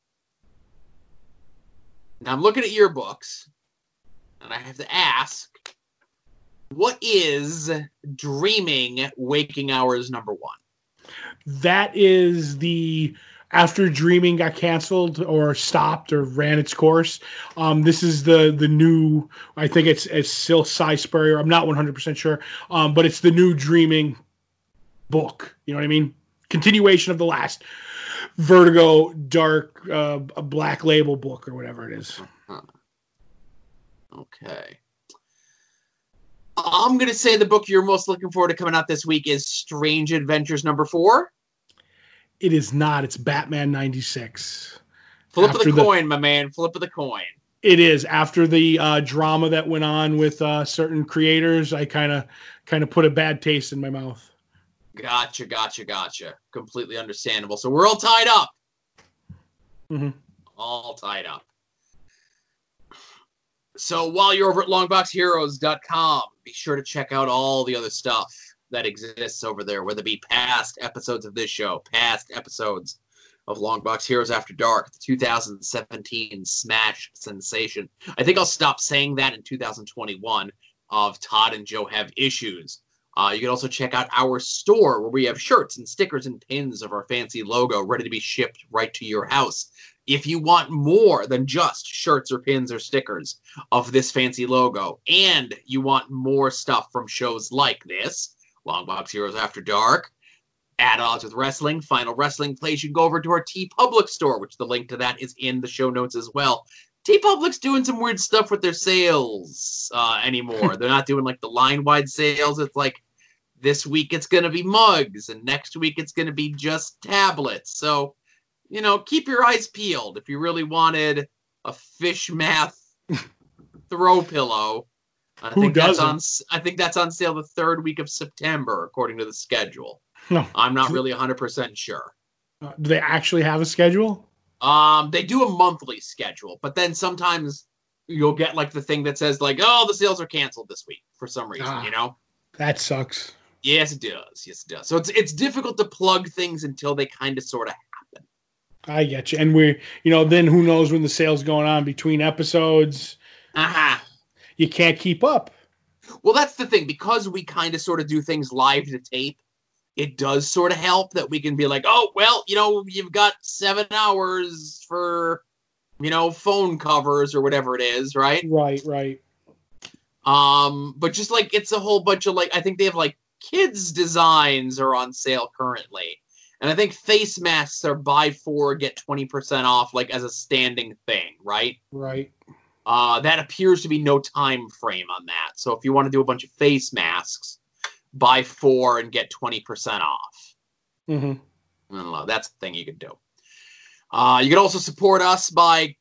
Now I'm looking at your books, and I have to ask what is Dreaming Waking Hours number one? That is the after Dreaming got canceled or stopped or ran its course. Um, this is the the new. I think it's it's still Si Spurrier. I'm not 100 percent sure, um, but it's the new Dreaming book. You know what I mean? Continuation of the last Vertigo Dark uh, Black Label book or whatever it is. Okay. I'm going to say the book you're most looking forward to coming out this week is Strange Adventures number four. It is not. It's Batman 96. Flip of After the the- coin, my man. Flip of the coin. It is after the uh, drama that went on with uh, certain creators. I kind of kind of put a bad taste in my mouth. Gotcha, gotcha, gotcha. Completely understandable. So we're all tied up. Mhm. All tied up. So while you're over at longboxheroes.com, be sure to check out all the other stuff that exists over there, whether it be past episodes of this show, past episodes of Longbox Heroes After Dark, the 2017 Smash sensation. I think I'll stop saying that in 2021 of Todd and Joe Have Issues. Uh, you can also check out our store where we have shirts and stickers and pins of our fancy logo ready to be shipped right to your house. If you want more than just shirts or pins or stickers of this fancy logo, and you want more stuff from shows like this, Longbox Heroes After Dark, At Odds with Wrestling, Final Wrestling Place, you can go over to our TeePublic store, which the link to that is in the show notes as well. TeePublic's doing some weird stuff with their sales uh, anymore. They're not doing like the line wide sales. It's like this week it's going to be mugs, and next week it's going to be just tablets. So, you know, keep your eyes peeled if you really wanted a fish math throw pillow. I Who think that's doesn't? on. s- I think that's on sale the third week of September, according to the schedule. No. I'm not really 100 percent sure. Uh, do they actually have a schedule? Um, they do a monthly schedule, but then sometimes you'll get like the thing that says like, "Oh, the sales are canceled this week" for some reason. Ah. You know? That sucks. Yes, it does. Yes, it does. So it's it's difficult to plug things until they kind of sort of. I get you. And we're, you know, then who knows when the sale's going on between episodes? Aha. You can't keep up. Well, that's the thing because we kind of sort of do things live to tape. It does sort of help that we can be like, oh, well, you know, you've got seven hours for, you know, phone covers or whatever it is, right? Right, right. Um, but just like it's a whole bunch of like, I think they have like kids designs are on sale currently, and I think face masks are buy four get twenty percent off, like as a standing thing, right? Right. Uh, that appears to be no time frame on that. So if you want to do a bunch of face masks, buy four and get 20% off. Mm-hmm. I don't know. That's the thing you could do. Uh, you can also support us by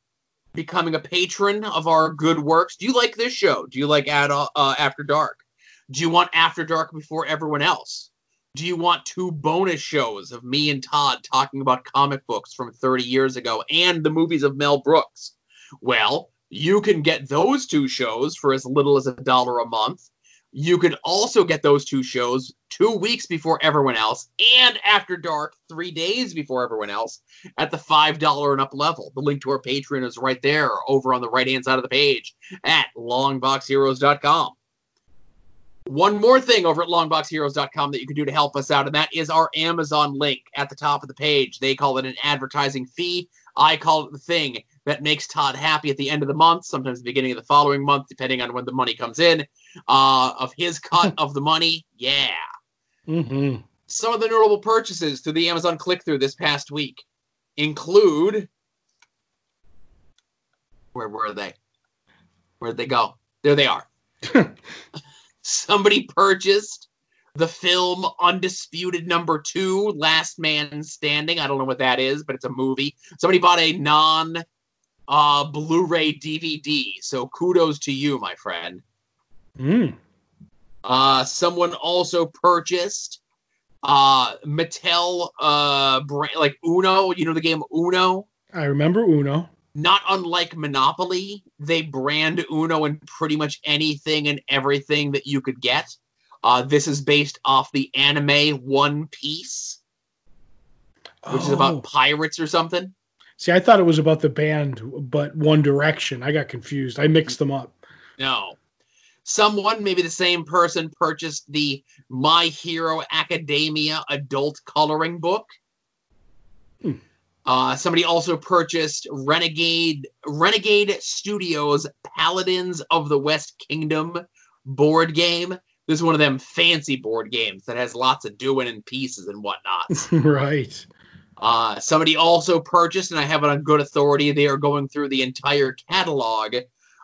becoming a patron of our good works. Do you like this show? Do you like Ad, uh, After Dark? Do you want After Dark before everyone else? Do you want two bonus shows of me and Todd talking about comic books from 30 years ago and the movies of Mel Brooks? Well, you can get those two shows for as little as a dollar a month. You could also get those two shows two weeks before everyone else and after dark, three days before everyone else at the $5 and up level. The link to our Patreon is right there over on the right hand side of the page at longboxheroes.com. One more thing over at longboxheroes.com that you can do to help us out, and that is our Amazon link at the top of the page. They call it an advertising fee. I call it the thing that makes Todd happy at the end of the month, sometimes the beginning of the following month, depending on when the money comes in, uh, of his cut of the money. Yeah. Mm-hmm. Some of the notable purchases through the Amazon click through this past week include. Where were they? Where'd they go? There they are. Somebody purchased the film Undisputed Number Two, Last Man Standing. I don't know what that is, but it's a movie. Somebody bought a non uh, Blu-ray DVD. So kudos to you, my friend. Mm. Uh, someone also purchased uh, Mattel uh, brand, like Uno. You know the game Uno. I remember Uno. Not unlike Monopoly, they brand Uno in pretty much anything and everything that you could get. Uh, this is based off the anime One Piece, which is Oh. about pirates or something. See, I thought it was about the band, but One Direction. I got confused. I mixed them up. No. Someone, maybe the same person, purchased the My Hero Academia adult coloring book. Hmm. Uh, somebody also purchased Renegade Renegade Studios Paladins of the West Kingdom board game. This is one of them fancy board games that has lots of doing and pieces and whatnot. right. Uh, somebody also purchased, and I have it on good authority, they are going through the entire catalog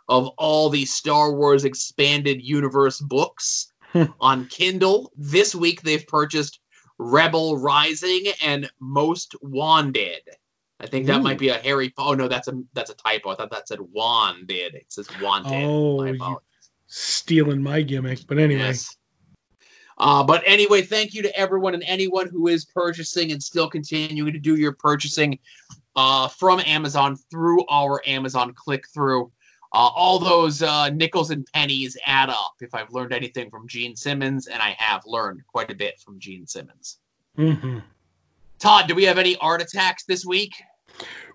of all the Star Wars Expanded Universe books on Kindle. This week they've purchased Rebel Rising and Most Wanted. I think that Ooh. might be a Harry. Oh no, that's a that's a typo. I thought that said Wanted. It says Wanted. Oh. Stealing my gimmick. But anyway. Yes. Uh, but anyway, thank you to everyone and anyone who is purchasing and still continuing to do your purchasing uh, from Amazon through our Amazon click through. Uh, all those uh, nickels and pennies add up. If I've learned anything from Gene Simmons, and I have learned quite a bit from Gene Simmons. hmm Todd, do we have any art attacks this week?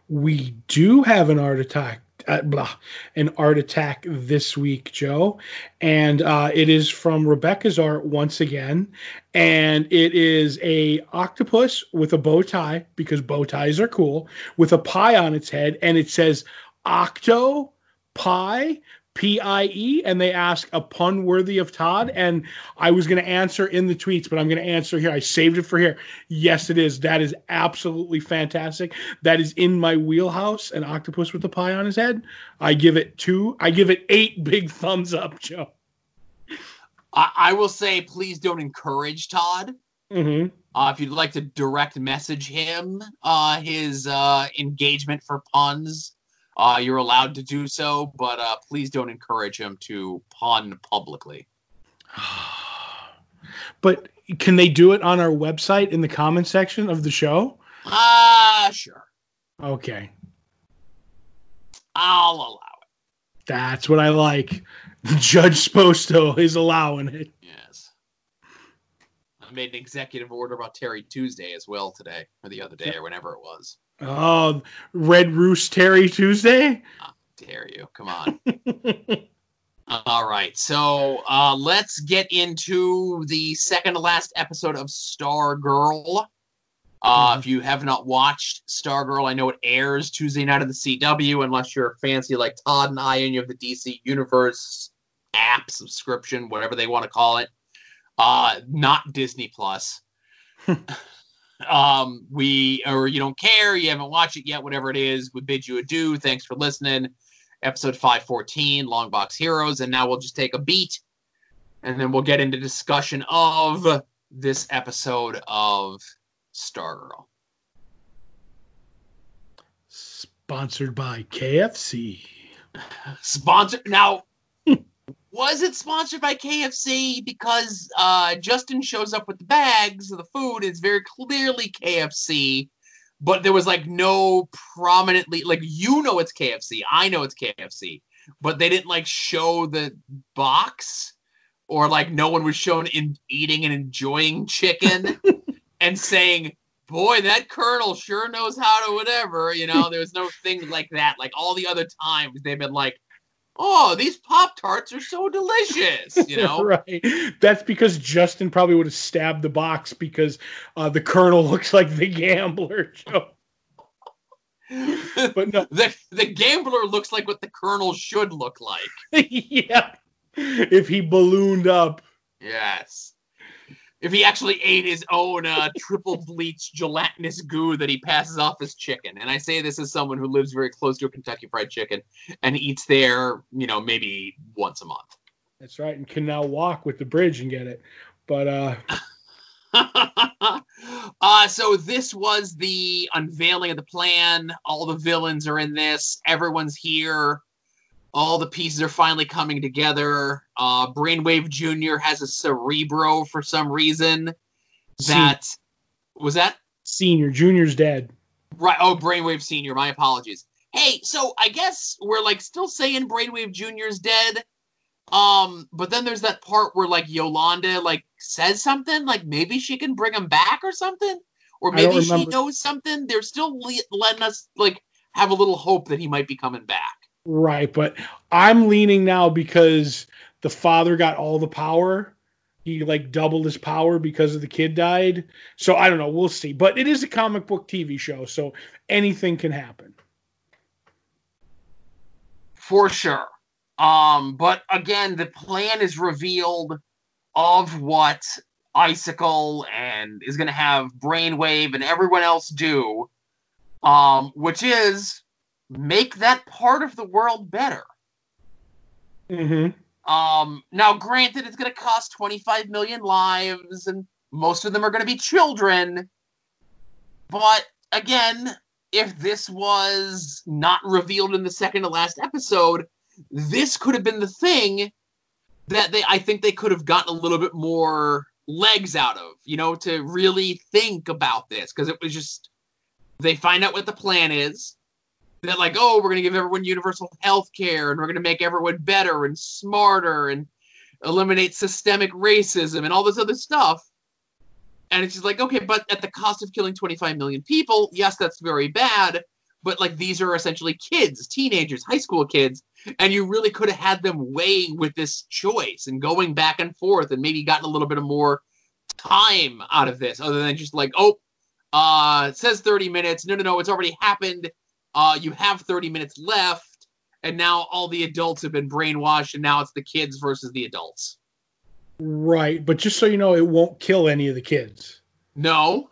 We do have an art attack. Uh, blah, an art attack this week, Joe, and uh, it is from Rebecca's art once again, and it is a octopus with a bow tie because bow ties are cool, with a pie on its head, and it says octo pie p-i-e and they ask a pun worthy of todd. And i was going to answer in the tweets but i'm going to answer here. I saved it for here. Yes it is. That is absolutely fantastic. That is in my wheelhouse an octopus with a pie on his head. I give it two i give it eight big thumbs up joe. I, I will say, please don't encourage Todd. mm-hmm. Uh, if you'd like to direct message him uh, his uh, engagement for puns, uh, you're allowed to do so, but uh, please don't encourage him to pun publicly. but can they do it on our website in the comment section of the show Ah, sure. okay I'll allow it. that's what i like judge sposto is allowing it Yes. I made an executive order about Terry Tuesday as well today, or the other day, or whenever it was. Oh red roost terry tuesday Dare you? Come on. All right, so uh, let's get into the second to last episode of Stargirl. Uh, Mhm. If you have not watched Stargirl, I know it airs Tuesday night on the CW, unless you're fancy like Todd and I and you have the DC Universe app subscription, whatever they want to call it. Uh, not Disney Plus. um, we or you don't care, you haven't watched it yet, whatever it is, we bid you adieu. Thanks for listening. Episode 514, Long Box Heroes, and now we'll just take a beat and then we'll get into discussion of this episode of Stargirl. Sponsored by KFC. Sponsored now was it sponsored by KFC? Because uh, Justin shows up with the bags of the food. It's very clearly KFC, but there was like no prominently like you know it's KFC. I know it's KFC, but they didn't like show the box or like no one was shown in eating and enjoying chicken and saying boy, that colonel sure knows how to whatever. You know, there was no thing like that. Like all the other times, they've been like, oh, these Pop Tarts are so delicious. You know, right. That's because Justin probably would have stabbed the box because uh, the Colonel looks like the gambler. Joe. But no, the the gambler looks like what the colonel should look like. yeah. If he ballooned up. Yes. If he actually ate his own uh, triple bleached gelatinous goo that he passes off as chicken, and I say this as someone who lives very close to a Kentucky Fried Chicken and eats there, you know, maybe once a month. That's right, and can now walk with the bridge and get it. But uh uh, so this was the unveiling of the plan. All the villains are in this. Everyone's here. All the pieces are finally coming together. Uh, Brainwave Jr. has a Cerebro for some reason. That was that senior, junior's dead. right. Oh, Brainwave Senior. My apologies. Hey, so I guess we're like still saying Brainwave Jr.'s dead. Um, but then there's that part where like Yolanda like says something, like maybe she can bring him back or something, or maybe she knows something. They're still le- letting us like have a little hope that he might be coming back. Right, but I'm leaning now because the father got all the power. He like doubled his power because of the kid died. So I don't know, we'll see. But it is a comic book TV show, so anything can happen. for sure. Um, but again, the plan is revealed of what Icicle and is going to have Brainwave and everyone else do, um, which is make that part of the world better. Mm-hmm. Um, now, granted, it's going to cost 25 million lives, and most of them are going to be children. But again, if this was not revealed in the second to last episode, this could have been the thing that they I think they could have gotten a little bit more legs out of, you know, to really think about this because it was just they find out what the plan is. They're like, oh, we're gonna give everyone universal health care and we're gonna make everyone better and smarter and eliminate systemic racism and all this other stuff. And it's just like, okay, but at the cost of killing 25 million people, yes, that's very bad. But like these are essentially kids, teenagers, high school kids, and you really could have had them weighing with this choice and going back and forth and maybe gotten a little bit of more time out of this, other than just like, oh, uh, it says 30 minutes. No, no, no, it's already happened. Uh, you have 30 minutes left, and now all the adults have been brainwashed, and now it's the kids versus the adults. Right, but just so you know, it won't kill any of the kids. No.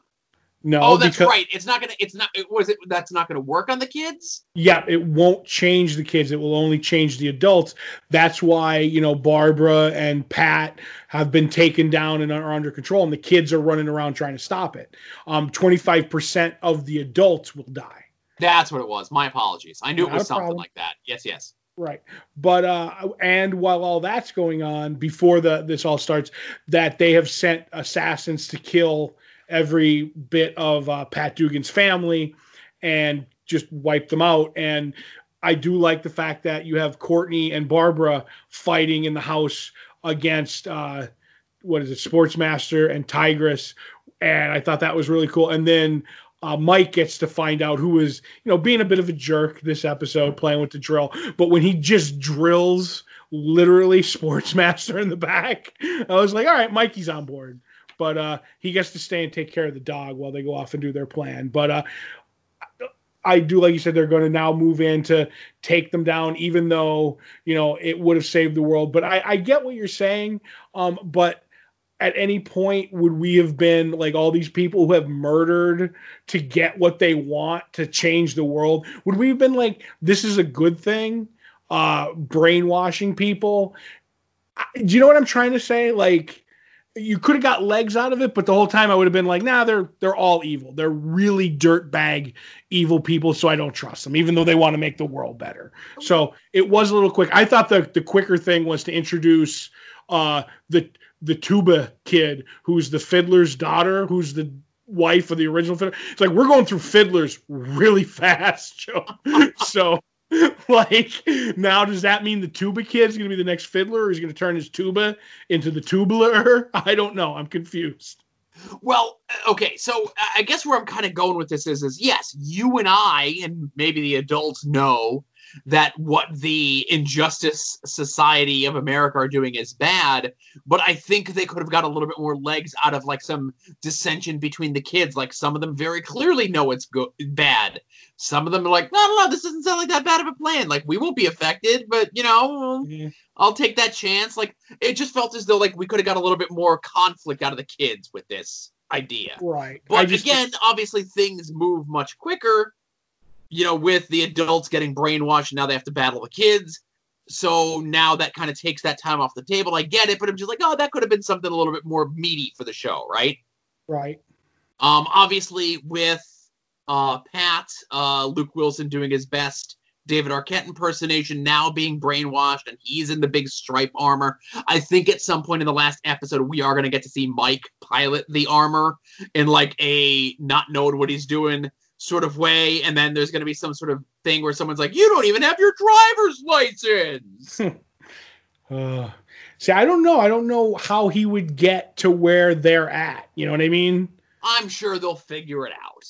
No, Oh, that's because right. It's not gonna. It's not. It was it. That's not gonna work on the kids. yeah, it won't change the kids. It will only change the adults. That's why you know Barbara and Pat have been taken down and are under control, and the kids are running around trying to stop it. Um, twenty five percent of the adults will die. That's what it was. My apologies. I knew it was something problem. like that. Yes, yes. Right. But uh and while all that's going on before the this all starts that they have sent assassins to kill every bit of uh, Pat Dugan's family and just wipe them out and I do like the fact that you have Courtney and Barbara fighting in the house against uh what is it Sportsmaster and Tigress and I thought that was really cool and then uh, Mike gets to find out who is, you know, being a bit of a jerk this episode, playing with the drill. But when he just drills literally Sportsmaster in the back, I was like, all right, Mikey's on board. But uh, he gets to stay and take care of the dog while they go off and do their plan. But uh, I do, like you said, they're going to now move in to take them down, even though you know it would have saved the world. But I, I get what you're saying. Um, but at any point would we have been like all these people who have murdered to get what they want to change the world? Would we have been like this is a good thing uh brainwashing people? Do you know what i'm trying to say? Like you could have got legs out of it but the whole time i would have been like nah they're they're all evil. They're really dirtbag evil people so i don't trust them even though they want to make the world better. So it was a little quick. I thought the the quicker thing was to introduce uh the the tuba kid who's the fiddler's daughter, who's the wife of the original fiddler. It's like we're going through fiddlers really fast, Joe. so like now does that mean the tuba kid's gonna be the next fiddler or he's gonna turn his tuba into the tubular? I don't know. I'm confused. Well, okay, so I guess where I'm kind of going with this is is yes, you and I and maybe the adults know that what the Injustice Society of America are doing is bad, but I think they could have got a little bit more legs out of like some dissension between the kids. Like some of them very clearly know it's go- bad. Some of them are like, no, no, no, this doesn't sound like that bad of a plan. Like we won't be affected, but you know, mm-hmm. I'll take that chance. Like it just felt as though like we could have got a little bit more conflict out of the kids with this idea. Right. But just, again, obviously things move much quicker you know, with the adults getting brainwashed, now they have to battle the kids. So now that kind of takes that time off the table. I get it, but I'm just like, oh, that could have been something a little bit more meaty for the show, right? Right. Um, obviously, with uh, Pat, uh, Luke Wilson doing his best David Arquette impersonation, now being brainwashed, and he's in the big stripe armor. I think at some point in the last episode, we are going to get to see Mike pilot the armor in like a not knowing what he's doing sort of way, and then there's going to be some sort of thing where someone's like, "You don't even have your driver's license." uh, see, I don't know. I don't know how he would get to where they're at. You know what I mean? I'm sure they'll figure it out.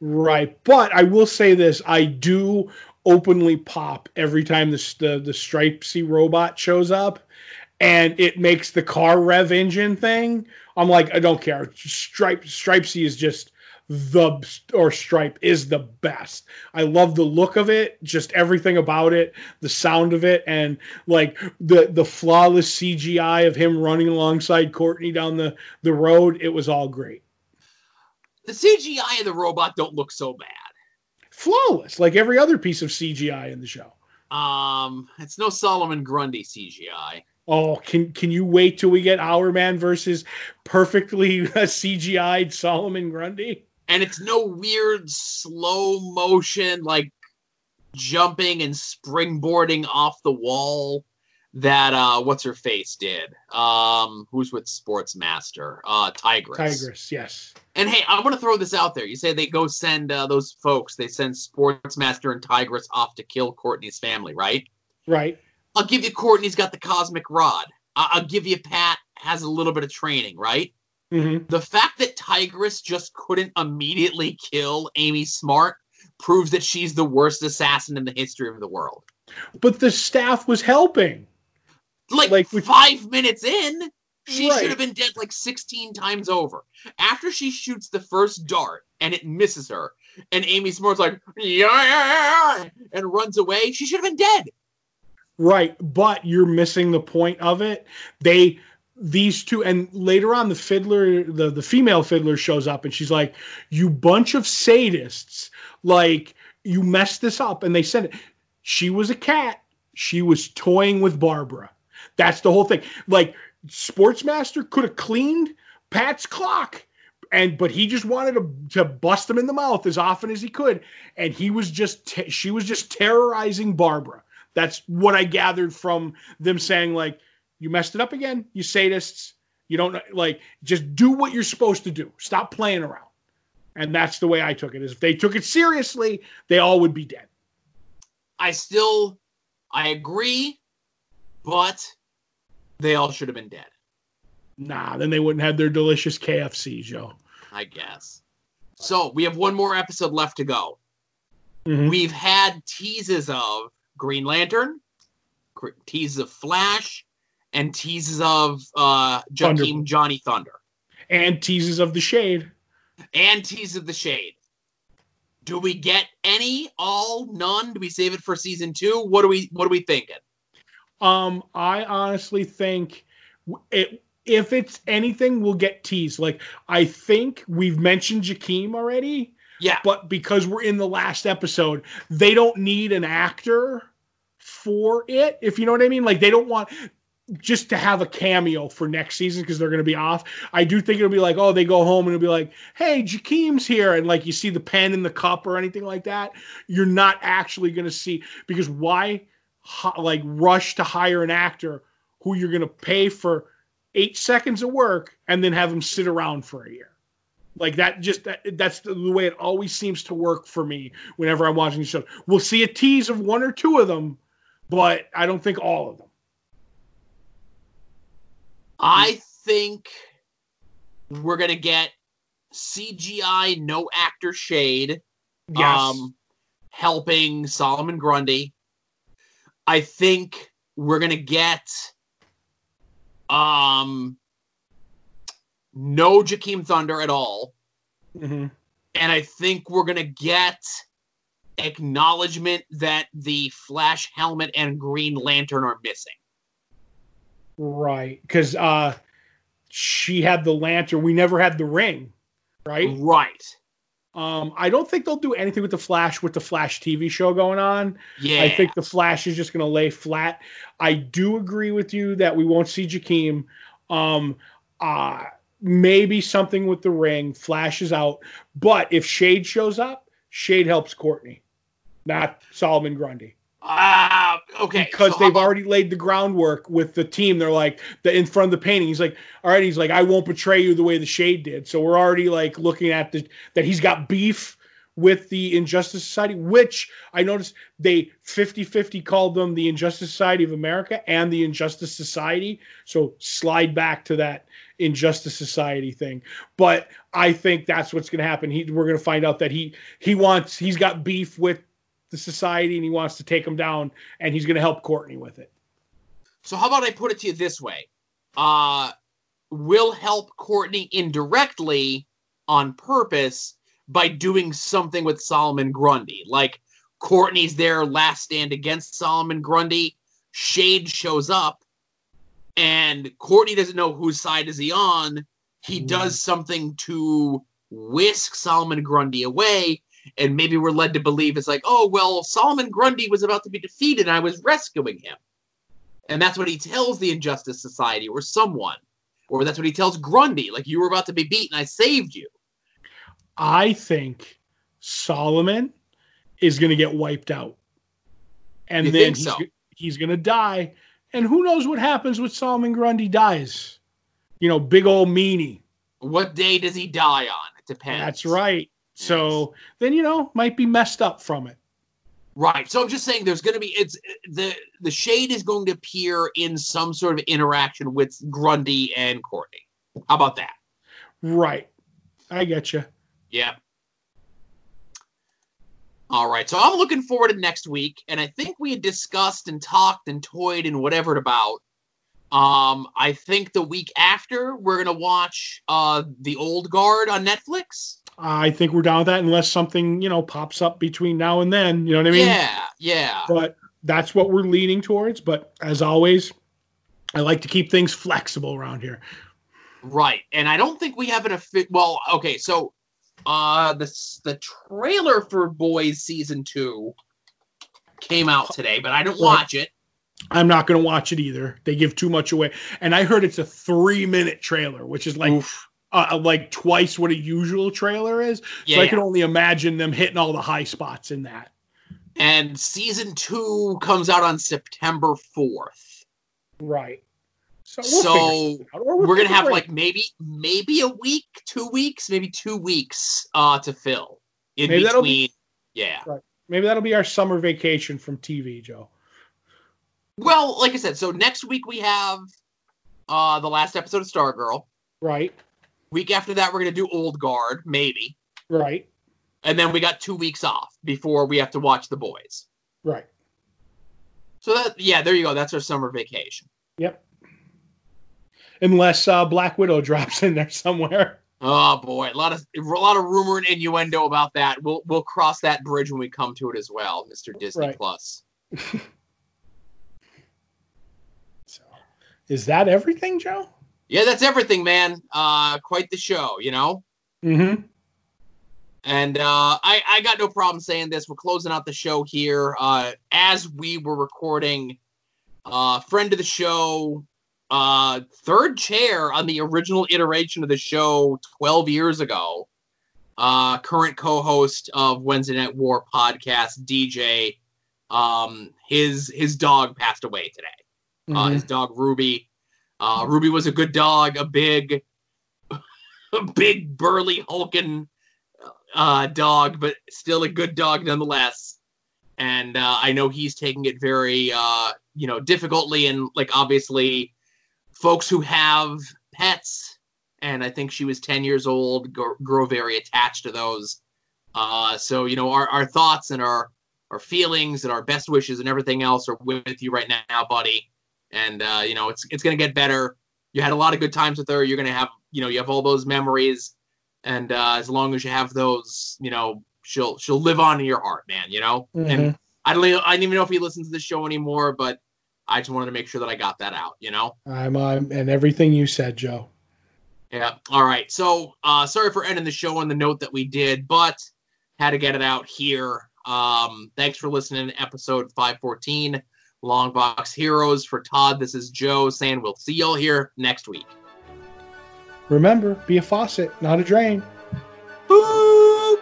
Right, but I will say this: I do openly pop every time the the, the Stripesy robot shows up, and it makes the car rev engine thing. I'm like, I don't care. Stripe Stripesy is just the or stripe is the best. I love the look of it, just everything about it, the sound of it, and like the the flawless CGI of him running alongside Courtney down the the road. It was all great. The CGI and the robot don't look so bad. Flawless, like every other piece of CGI in the show. Um, it's no Solomon Grundy CGI. Oh, can can you wait till we get Our Man versus perfectly CGI'd Solomon Grundy? And it's no weird slow motion like jumping and springboarding off the wall that uh what's her face did. Um who's with sportsmaster uh tigress. Tigress yes. And hey i want to throw this out there. You say they go send uh, those folks they send sportsmaster and tigress off to kill courtney's family right? Right. I'll give you courtney's got the cosmic rod. I- i'll give you pat has a little bit of training right Mm-hmm. The fact that Tigress just couldn't immediately kill Amy Smart proves that she's the worst assassin in the history of the world. But the staff was helping. Like, like five minutes in, she right. should have been dead like 16 times over. After she shoots the first dart and it misses her, and Amy Smart's like, yeah, and runs away, she should have been dead. Right. But you're missing the point of it. They these two and later on the fiddler the, the female fiddler shows up and she's like you bunch of sadists. Like you messed this up. And they said it. She was a cat. She was toying with barbara. That's the whole thing. Like sportsmaster could have cleaned pat's clock and but he just wanted to, to bust him in the mouth as often as he could. And he was just te- she was just terrorizing barbara. That's what i gathered from them saying like you messed it up again, you sadists. You don't like just do what you're supposed to do. Stop playing around. And that's the way I took it. Is if they took it seriously, they all would be dead. I still I agree, but they all should have been dead. Nah, then they wouldn't have their delicious KFC, Joe. I guess. So we have one more episode left to go. Mhm. We've had teases of Green Lantern, teases of Flash, and teases of uh, Thunderbolt. Johnny Thunder, and teases of the shade. and teases of the Shade. Do we get any? All? None? Do we save it for season two? What are we? What are we thinking? Um, I honestly think it. If it's anything, we'll get teased. Like I think we've mentioned Jakeem already, Yeah. but because we're in the last episode, they don't need an actor for it. If you know what I mean, like they don't want just to have a cameo for next season because they're going to be off. I do think it'll be like, oh, they go home and it'll be like, hey, Jakeem's here, and like you see the pen in the cup or anything like that. You're not actually going to see because why, like, rush to hire an actor who you're going to pay for eight seconds of work and then have him sit around for a year. Like that, just that, that's the, the way it always seems to work for me whenever I'm watching the show. We'll see a tease of one or two of them, but I don't think all of them. I think we're gonna get CGI no actor shade Yes. um helping Solomon Grundy. I think we're gonna get um no Jakeem Thunder at all. Mhm. And I think we're gonna get acknowledgement that the Flash helmet and Green Lantern are missing. Right. Because uh, she had the lantern. We never had the ring. Right. Right. Um, I don't think they'll do anything with the Flash with the Flash TV show going on. Yeah. I think the Flash is just going to lay flat. I do agree with you that we won't see Jakeem. Um, uh, maybe something with the ring. Flash is out. But if Shade shows up, Shade helps Courtney, not Solomon Grundy. Ah, okay. because so they've about- already laid the groundwork with the team. They're like the in front of the painting. He's like, all right, he's like, I won't betray you the way the shade did. So we're already like looking at the that he's got beef with the Injustice Society, which I noticed they 50-50 called them the Injustice Society of America and the Injustice Society. So slide back to that Injustice Society thing. But I think that's what's gonna happen. He we're gonna find out that he he wants he's got beef with the society and he wants to take them down and he's going to help Courtney with it. So how about I put it to you this way? Uh will help Courtney indirectly on purpose by doing something with Solomon Grundy. Like Courtney's their last stand against Solomon Grundy. Shade shows up and Courtney doesn't know whose side is he on. He Mhm. does something to whisk Solomon Grundy away. And maybe we're led to believe it's like, oh, well, Solomon Grundy was about to be defeated and I was rescuing him. And that's what he tells the Injustice Society or someone. Or that's what he tells Grundy, like, you were about to be beaten, I saved you. I think Solomon is going to get wiped out. And You then he's, so? he's going to die. And who knows what happens when Solomon Grundy dies? You know, big old meanie. What day does he die on? It depends. That's right. So then, you know, might be messed up from it. Right. So I'm just saying there's going to be it's the the shade is going to appear in some sort of interaction with Grundy and Courtney. How about that? Right. I get you. Yeah. All right. So I'm looking forward to next week, and I think we had discussed and talked and toyed and whatever about. Um, I think the week after we're gonna watch uh the Old Guard on Netflix. I think we're down with that unless something, you know, pops up between now and then. You know what I mean? yeah, yeah. but that's what we're leaning towards. But as always, I like to keep things flexible around here. Right. And I don't think we have an offi- well, okay, so uh the the trailer for Boys season 2 came out today, but I didn't watch it. I'm not going to watch it either. They give too much away, and I heard it's a three minute trailer, which is like Oof. Uh, like twice what a usual trailer is. Yeah. so I can only imagine them hitting all the high spots in that. and season 2 comes out on September 4th. Right. So, So, out. Or we'll We're gonna have like maybe maybe a week, 2 weeks, maybe 2 weeks uh to fill in Maybe between. be- yeah. maybe that'll be our summer vacation from TV, Joe. Well, like I said, so next week we have uh the last episode of Stargirl. Right. Week after that we're going to do Old Guard, maybe. Right. And then we got two weeks off before we have to watch the boys. Right. So that yeah, there you go. That's our summer vacation. Yep. Unless uh, Black Widow drops in there somewhere. Oh boy, a lot of a lot of rumor and innuendo about that. We'll we'll cross that bridge when we come to it as well, Mister Disney Right. Plus. So, is that everything, Joe? Yeah, that's everything, man. Uh, quite the show, you know. Mm-hmm. And uh, I, I got no problem saying this. We're closing out the show here. Uh, as we were recording, uh, friend of the show, uh, third chair on the original iteration of the show 12 years ago, uh, current co host of Wednesday Night War podcast, DJ, um, his, his dog passed away today. Uh, Mm-hmm. his dog Ruby. Uh, Ruby was a good dog, a big, a big burly hulking uh, dog, but still a good dog nonetheless. And uh, I know he's taking it very, uh, you know, difficultly, and like obviously, folks who have pets, and I think she was ten years old, grow, very attached to those. Uh, so you know, our, our thoughts and our our feelings and our best wishes and everything else are with you right now, buddy and uh, you know it's it's gonna get better. You had a lot of good times with her. You're gonna have you know you have all those memories, and uh, as long as you have those, you know she'll she'll live on in your heart, man. You know. And I don't even- I don't even know if he listens to the show anymore, but I just wanted to make sure that I got that out. You know. I'm on and everything you said, Joe. Yeah. All right. So uh, sorry for ending the show on the note that we did, but had to get it out here. Um, thanks for listening to episode 514, Long Box Heroes. For Todd, this is Joe saying we'll see y'all here next week. Remember, be a faucet, not a drain. Boop!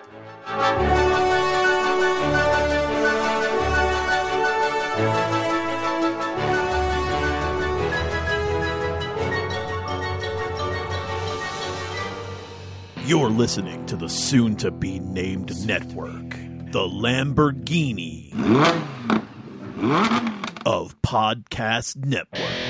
You're listening to the soon to be named network, the Lamborghini of Podcast Network.